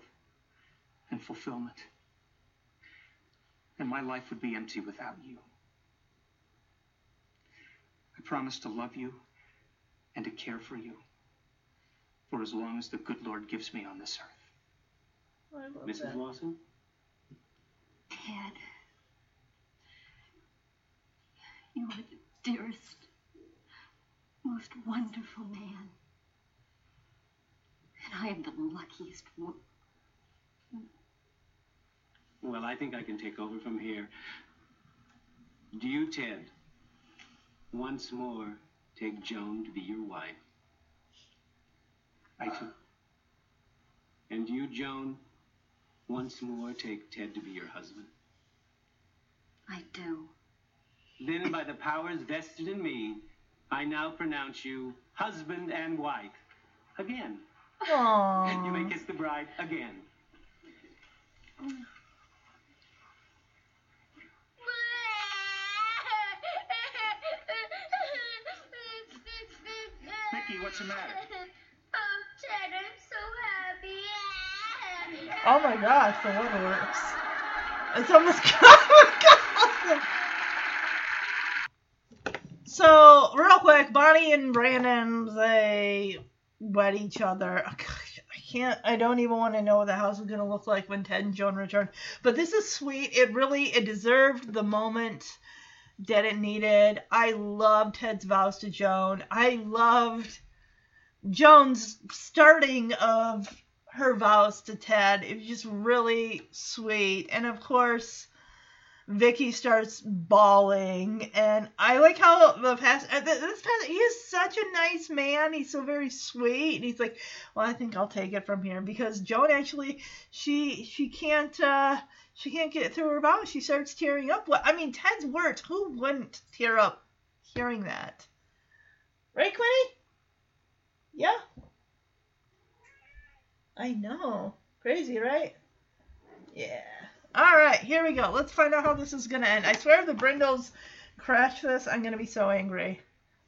and fulfillment. And my life would be empty without you. I promise to love you and to care for you for as long as the good Lord gives me on this earth. I love Mrs. that. Lawson? Ted. You are the dearest, most wonderful man. And I am the luckiest woman. Well, I think I can take over from here. Do you, Ted, once more take Joan to be your wife? I do. And do you, Joan, once more take Ted to be your husband? I do. Then, by the powers vested in me, I now pronounce you husband and wife. Again. And you may kiss the bride again. Oh. What's the matter? Oh, Ted, I'm so happy. Oh my gosh, the waterworks. It's almost comical. So, real quick, Bonnie and Brandon, they wed each other. Oh, I can't, I don't even want to know what the house is going to look like when Ted and Joan return. But this is sweet. It really, it deserved the moment that it needed. I loved Ted's vows to Joan. I loved Joan's starting of her vows to Ted. Was just really sweet. And of course, Vicky starts bawling, and I like how the past uh, th- this past he is such a nice man. He's so very sweet, and he's like, "Well, I think I'll take it from here," because Joan actually she she can't uh she can't get through her vows. She starts tearing up. What I mean, Ted's words. Who wouldn't tear up hearing that? Right, Quinny? Yeah. I know. Crazy, right? Yeah. All right, here we go. Let's find out how this is going to end. I swear if the Brindles crash this, I'm going to be so angry.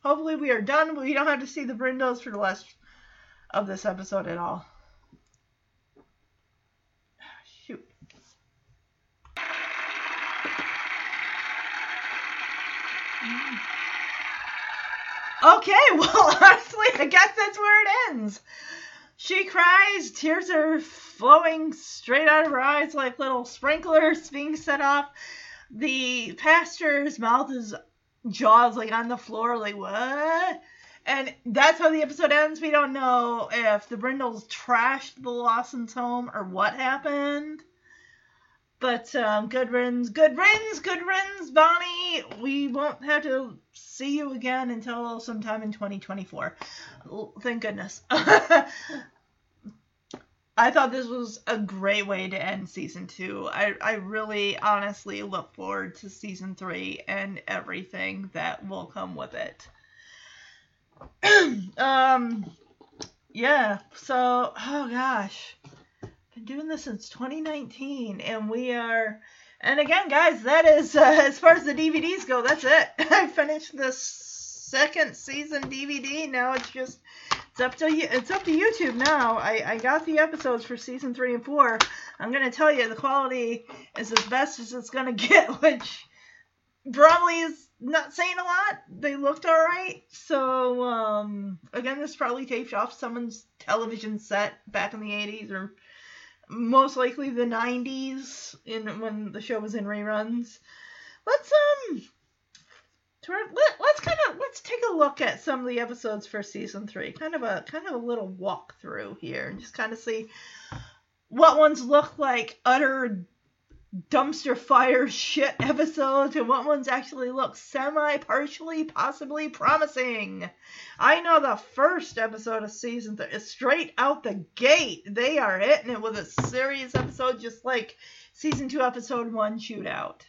Hopefully we are done. We don't have to see the Brindles for the rest of this episode at all. Shoot. Mm. Okay, well, honestly, I guess that's where it ends. She cries, tears are flowing straight out of her eyes like little sprinklers being set off. The pastor's mouth is jaws like on the floor, like what? And that's how the episode ends. We don't know if the Brindles trashed the Lawsons' home or what happened. But um, good riddance, good riddance, good riddance, Bonnie. We won't have to see you again until sometime in 2024. Thank goodness. I thought this was a great way to end season two. I, I really honestly look forward to season three and everything that will come with it. um, yeah. So, oh gosh, been doing this since 2019, and we are. And again, guys, that is uh, as far as the DVDs go. That's it. I finished the second season DVD. Now it's just it's up to you. It's up to YouTube now. I, I got the episodes for season three and four. I'm gonna tell you the quality is as best as it's gonna get, which probably is not saying a lot. They looked all right. So um, again, this probably taped off someone's television set back in the 80s or most likely the 90s in when the show was in reruns. Let's um let, let's kind of let's take a look at some of the episodes for season three. Kind of a kind of a little walkthrough here, and just kind of see what ones look like utter dumpster fire shit episodes, and what ones actually look semi, partially, possibly promising. I know the first episode of season three is straight out the gate. They are hitting it with a serious episode, just like season two, episode one, shootout.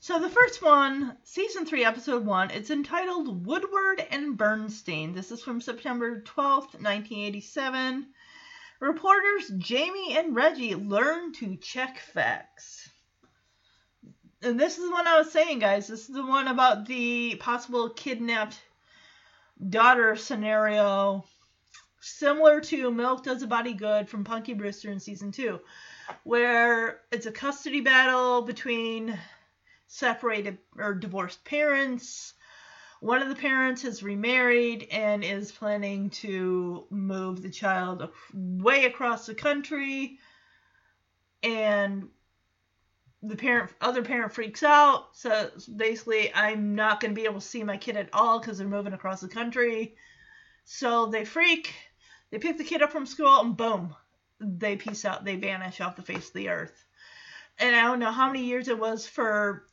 So the first one, season 3, episode 1, it's entitled Woodward and Bernstein. This is from September 12th, 1987. Reporters Jamie and Reggie learn to check facts. And this is the one I was saying, guys. This is the one about the possible kidnapped daughter scenario, similar to Milk Does a Body Good from Punky Brewster in season 2, where it's a custody battle between separated or divorced parents. One of the parents has remarried and is planning to move the child way across the country. And the parent, other parent freaks out. So basically, I'm not going to be able to see my kid at all because they're moving across the country. So they freak. They pick the kid up from school and boom, they peace out. They vanish off the face of the earth. And I don't know how many years it was for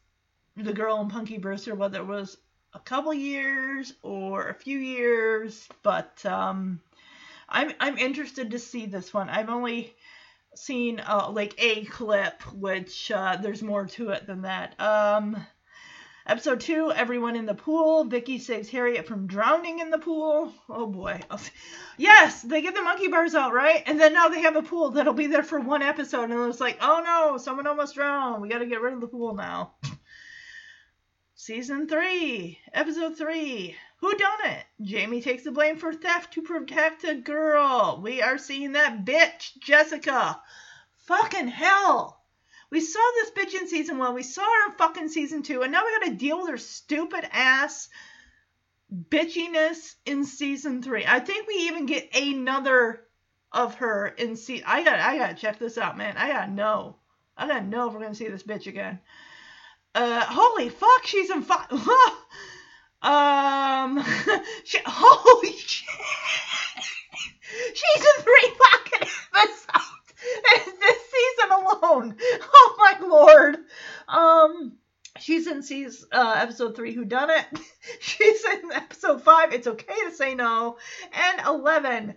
the girl in Punky Brewster, whether it was a couple years or a few years, but um, I'm I'm interested to see this one. I've only seen uh, like a clip, which uh, there's more to it than that. Um, episode two, everyone in the pool. Vicky saves Harriet from drowning in the pool. Oh boy. Yes, they get the monkey bars out, right? And then now they have a pool that'll be there for one episode, and it's like, oh no, someone almost drowned. We got to get rid of the pool now. Season 3, Episode 3. Who done it? Jamie takes the blame for theft to protect a girl. We are seeing that bitch, Jessica. Fucking hell. We saw this bitch in season 1. We saw her in fucking season 2. And now we gotta deal with her stupid ass bitchiness in season 3. I think we even get another of her in season. I gotta, I gotta check this out, man. I gotta know. I gotta know if we're gonna see this bitch again. Uh, holy fuck, she's in five. um, she, holy shit. she's in three fucking episodes this season alone. Oh my lord. Um, she's in season uh, episode three. Who done it? she's in episode five. It's okay to say no. And eleven.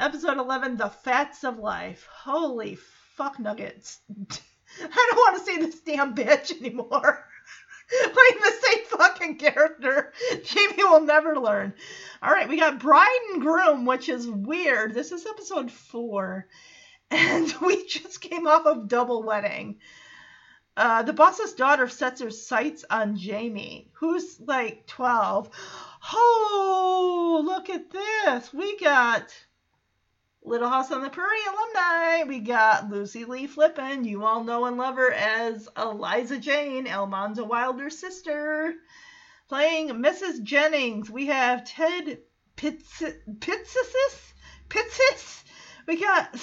Episode eleven. The Fats of Life. Holy fuck nuggets. I don't want to see this damn bitch anymore. Playing the same fucking character. Jamie will never learn. All right, we got Bride and Groom, which is weird. This is episode four. And we just came off of Double Wedding. Uh, the boss's daughter sets her sights on Jamie, who's like 12. Oh, look at this. We got Little House on the Prairie alumni. We got Lucy Lee Flippin. You all know and love her as Eliza Jane, Almanzo Wilder's sister. Playing Mrs. Jennings, we have Ted Pitsis. Pitsis? We got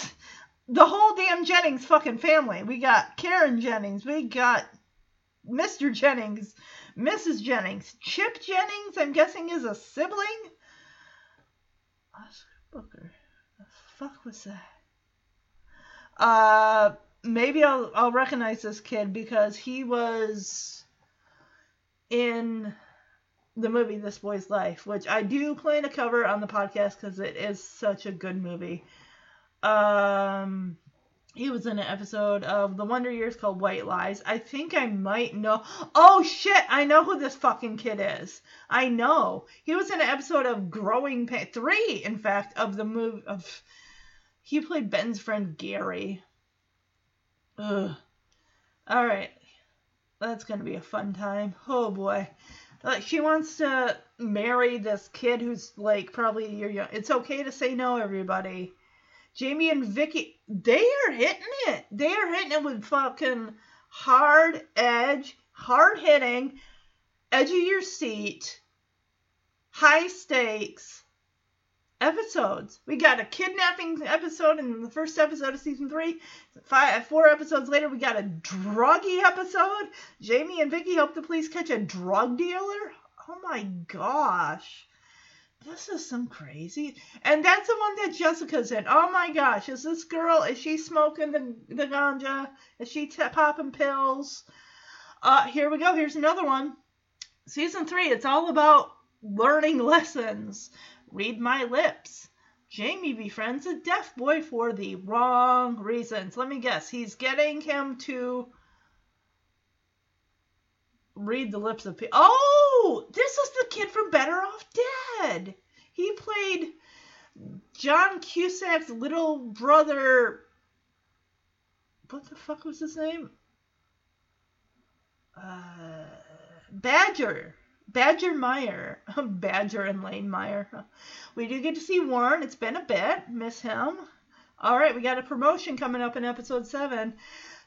the whole damn Jennings fucking family. We got Karen Jennings. We got Mr. Jennings. Mrs. Jennings. Chip Jennings, I'm guessing, is a sibling Oscar Booker. Fuck was that? Uh, maybe I'll I'll recognize this kid because he was in the movie This Boy's Life, which I do plan to cover on the podcast because it is such a good movie. Um, he was in an episode of The Wonder Years called White Lies. I think I might know. Oh shit! I know who this fucking kid is. I know he was in an episode of Growing Pain three, in fact, of the movie of. He played Ben's friend Gary. Ugh. All right, that's gonna be a fun time. Oh boy. Like she wants to marry this kid who's like probably your young. It's okay to say no, everybody. Jamie and Vicky, they are hitting it. They are hitting it with fucking hard edge, hard hitting, edge of your seat, high stakes episodes. We got a kidnapping episode in the first episode of season three. Five, four episodes later, we got a druggy episode. Jamie and Vicky help the police catch a drug dealer. Oh my gosh. This is some crazy. And that's the one that Jessica's in. Oh my gosh. Is this girl, is she smoking the, the ganja? Is she t- popping pills? Uh, here we go. Here's another one. Season three, it's all about learning lessons. Read my lips. Jamie befriends a deaf boy for the wrong reasons. Let me guess. He's getting him to read the lips of people. Oh, this is the kid from Better Off Dead. He played John Cusack's little brother. What the fuck was his name? Uh, Badger. Badger Meyer. Badger and Lane Meyer. We do get to see Warren. It's been a bit. Miss him. All right, we got a promotion coming up in episode 7.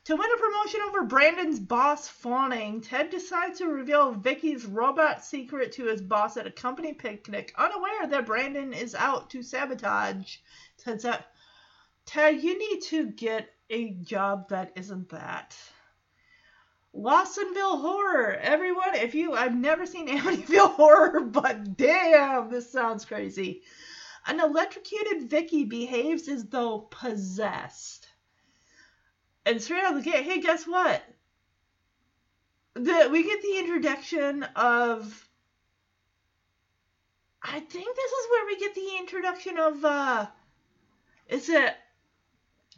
To win a promotion over Brandon's boss fawning, Ted decides to reveal Vicky's robot secret to his boss at a company picnic, unaware that Brandon is out to sabotage. Ted's out. Ted, you need to get a job that isn't that. Watsonville Horror. Everyone, if you, I've never seen Amityville Horror, but damn, this sounds crazy. An electrocuted Vicky behaves as though possessed. And straight out of the gate, hey, guess what? The, we get the introduction of. I think this is where we get the introduction of. uh Is it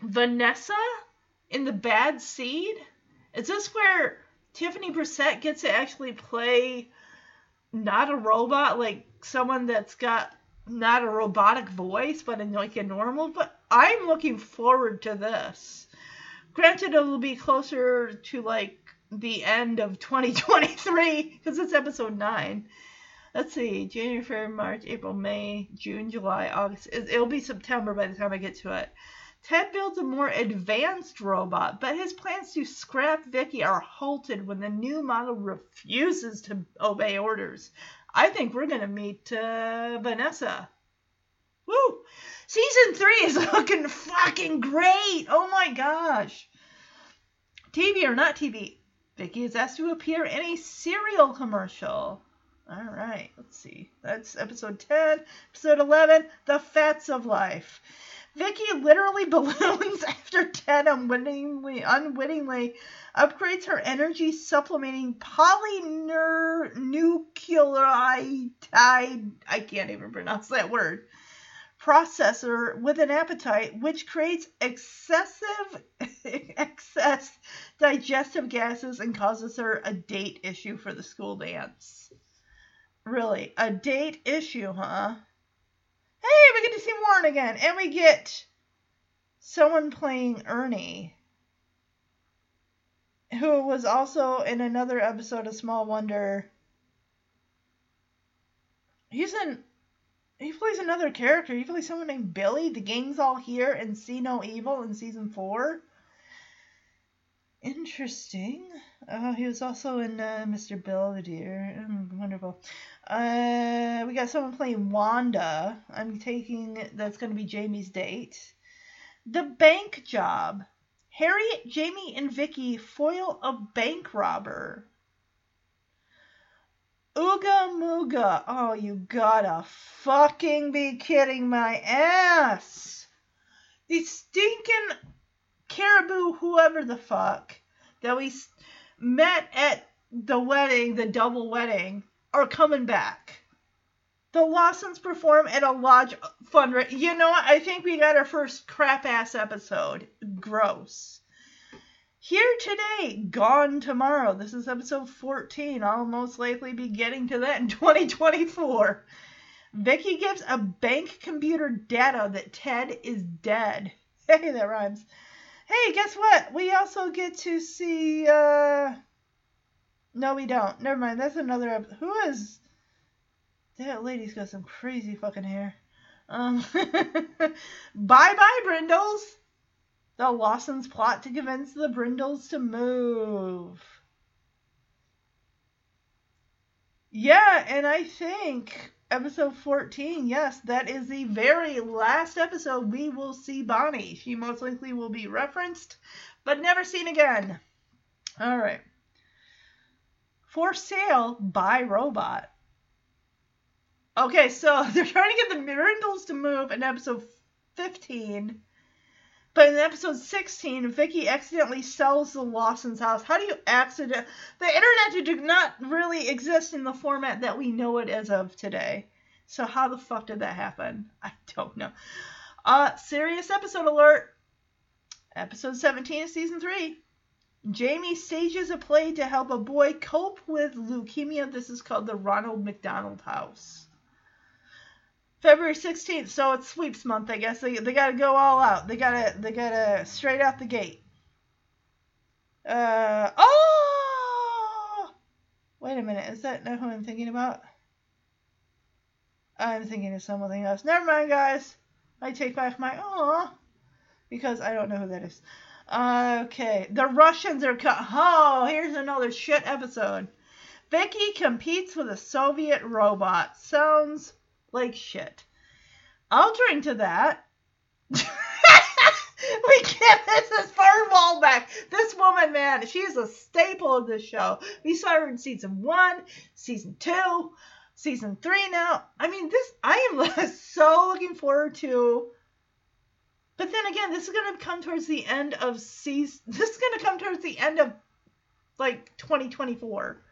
Vanessa in the Bad Seed? Is this where Tiffany Brissett gets to actually play not a robot, like someone that's got not a robotic voice, but in like a normal? But I'm looking forward to this. Granted, it'll be closer to like the end of 2023 because it's episode nine. Let's see, January, February, March, April, May, June, July, August. It'll be September by the time I get to it. Ted builds a more advanced robot, but his plans to scrap Vicky are halted when the new model refuses to obey orders. I think we're going to meet uh, Vanessa. Woo! Season 3 is looking fucking great! Oh my gosh! TV or not TV, Vicky is asked to appear in a cereal commercial. Alright, let's see. That's episode 10. Episode 11, The Fats of Life. Vicky literally balloons after Ted unwittingly, unwittingly upgrades her energy supplementing polynucleotide, I can't even pronounce that word, processor with an appetite, which creates excessive excess digestive gases and causes her a date issue for the school dance. Really, a date issue, huh? Hey, we get to see Warren again, and we get someone playing Ernie, who was also in another episode of Small Wonder. He's in. He plays another character. He plays someone named Billy. The gang's all here and see no evil in season four. Interesting. Oh, he was also in uh, Mr. Belvedere. Mm, wonderful. Uh, we got someone playing Wanda. I'm taking that's going to be Jamie's date. The bank job. Harriet, Jamie, and Vicky foil a bank robber. Ooga Mooga. Oh, you gotta fucking be kidding my ass. These stinking caribou, whoever the fuck, that we met at the wedding, the double wedding, are coming back. The Lawsons perform at a lodge uh, fundraiser. You know what? I think we got our first crap ass episode. Gross. Here today, gone tomorrow. This is episode 14. I'll most likely be getting to that in 2024. Vicky gives a bank computer data that Ted is dead. Hey, that rhymes. Hey, guess what? We also get to see. uh No, we don't. Never mind. That's another. Ep- Who is? That lady's got some crazy fucking hair. Um. bye bye, Brindles. The Lawsons plot to convince the Brindles to move. Yeah, and I think episode 14, yes, that is the very last episode we will see Bonnie. She most likely will be referenced, but never seen again. All right. For sale by robot. Okay, so they're trying to get the Brindles to move in episode 15. But in episode 16, Vicky accidentally sells the Lawson's house. How do you accident? The internet did not really exist in the format that we know it as of today. So how the fuck did that happen? I don't know. Uh, serious episode alert. Episode 17 of season 3. Jamie stages a play to help a boy cope with leukemia. This is called the Ronald McDonald House. February 16th, so it's sweeps month, I guess. They, they gotta go all out. They gotta they gotta straight out the gate. Uh oh wait a minute, is that not who I'm thinking about? I'm thinking of something else. Never mind guys. I take back my aw because I don't know who that is. Okay. The Russians are cut oh, here's another shit episode. Vicky competes with a Soviet robot. Sounds like shit. I'll drink to that, we Mrs. Fernwaldbeck. This firewall back. This woman, man, she is a staple of this show. We saw her in season one, season two, season three now. I mean, this, I am so looking forward to. But then again, this is going to come towards the end of season. This is going to come towards the end of like 2024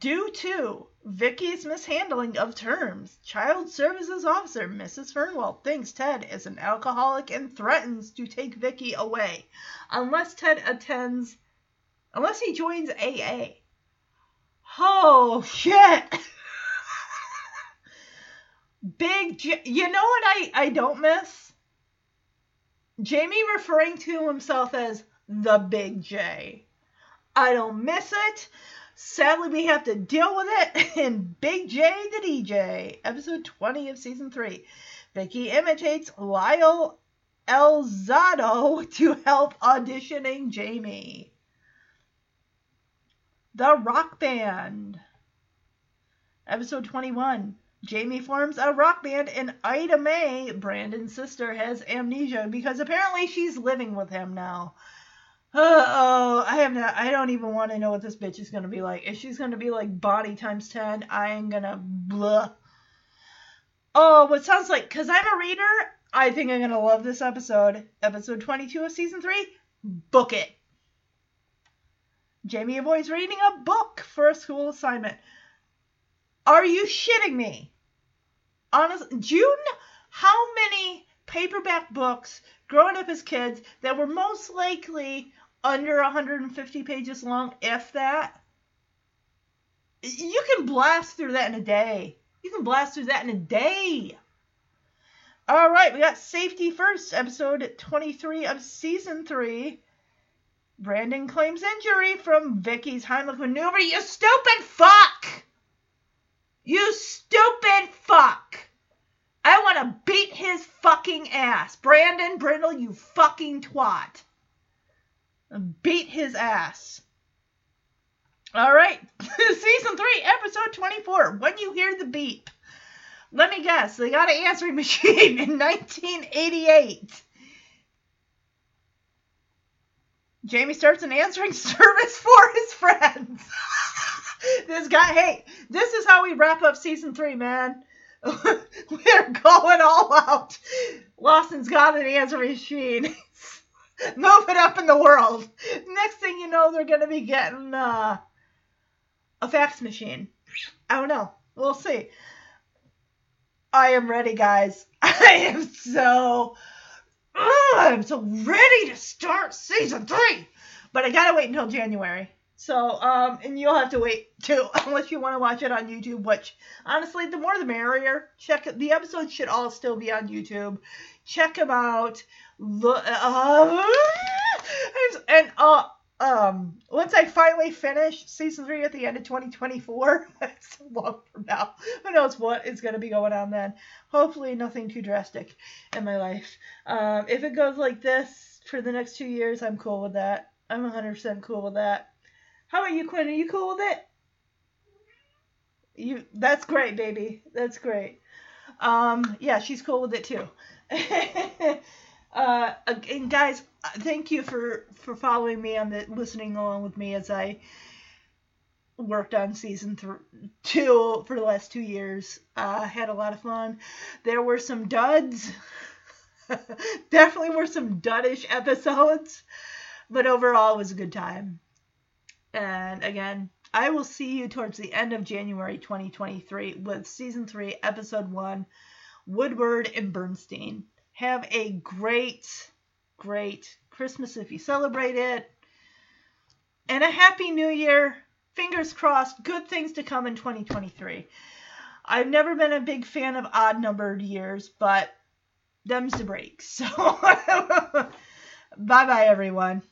due to Vicky's mishandling of terms. Child Services Officer Mrs. Fernwell thinks Ted is an alcoholic and threatens to take Vicky away unless Ted attends, unless he joins AA. Oh shit! Big, J- you know what I I don't miss? Jamie referring to himself as the Big J. I don't miss it. Sadly, we have to deal with it in Big J the DJ, episode 20 of season 3. Vicky imitates Lyle Alzado to help auditioning Jamie. The Rock Band, episode 21. Jamie forms a rock band, and Ida Mae, Brandon's sister, has amnesia because apparently she's living with him now. Uh oh, I have not. I don't even want to know what this bitch is gonna be like. If she's gonna be like body times ten, I am gonna blah. Oh, what sounds like? Cause I'm a reader. I think I'm gonna love this episode. Episode 22 of season three. Book it. Jamie avoids reading a book for a school assignment. Are you shitting me? Honest, June, how many paperback books growing up as kids that were most likely under 150 pages long, if that? You can blast through that in a day. You can blast through that in a day. All right, we got Safety First, episode 23 of season 3. Brandon claims injury from Vicky's Heimlich maneuver. You stupid fuck! You stupid fuck! I want to beat his fucking ass. Brandon Brindle, you fucking twat. Beat his ass. All right. Season 3, episode 24. When you hear the beep. Let me guess. They got an answering machine in 1988. Jamie starts an answering service for his friends. this guy, hey, this is how we wrap up season three, man. We're going all out. Lawson's got an answering machine. Move it up in the world. Next thing you know, they're to be getting uh, a fax machine. I don't know. We'll see. I am ready, guys. I am so. I'm so ready to start season three. But I gotta wait until January. So, um, and you'll have to wait too, unless you want to watch it on YouTube. Which, honestly, the more the merrier. Check. The episodes should all still be on YouTube. Check them out. Look, uh, and uh, um, once I finally finish season three at the end of 2024, that's long from now. Who knows what is going to be going on then? Hopefully, nothing too drastic in my life. Um, if it goes like this for the next two years, I'm cool with that. I'm 100% cool with that. How about you, Quinn? Are you cool with it? You that's great, baby. That's great. Um, yeah, she's cool with it too. uh, and guys, thank you for for following me on the listening along with me as I worked on season th- two for the last two years. Uh, had a lot of fun. There were some duds. Definitely were some duddish episodes, but overall it was a good time. And again, I will see you towards the end of January 2023 with season three, episode one, Woodward and Bernstein. Have a great, great Christmas if you celebrate it, and a happy new year. Fingers crossed, good things to come in 2023. I've never been a big fan of odd numbered years, but them's the breaks. So, bye bye, everyone.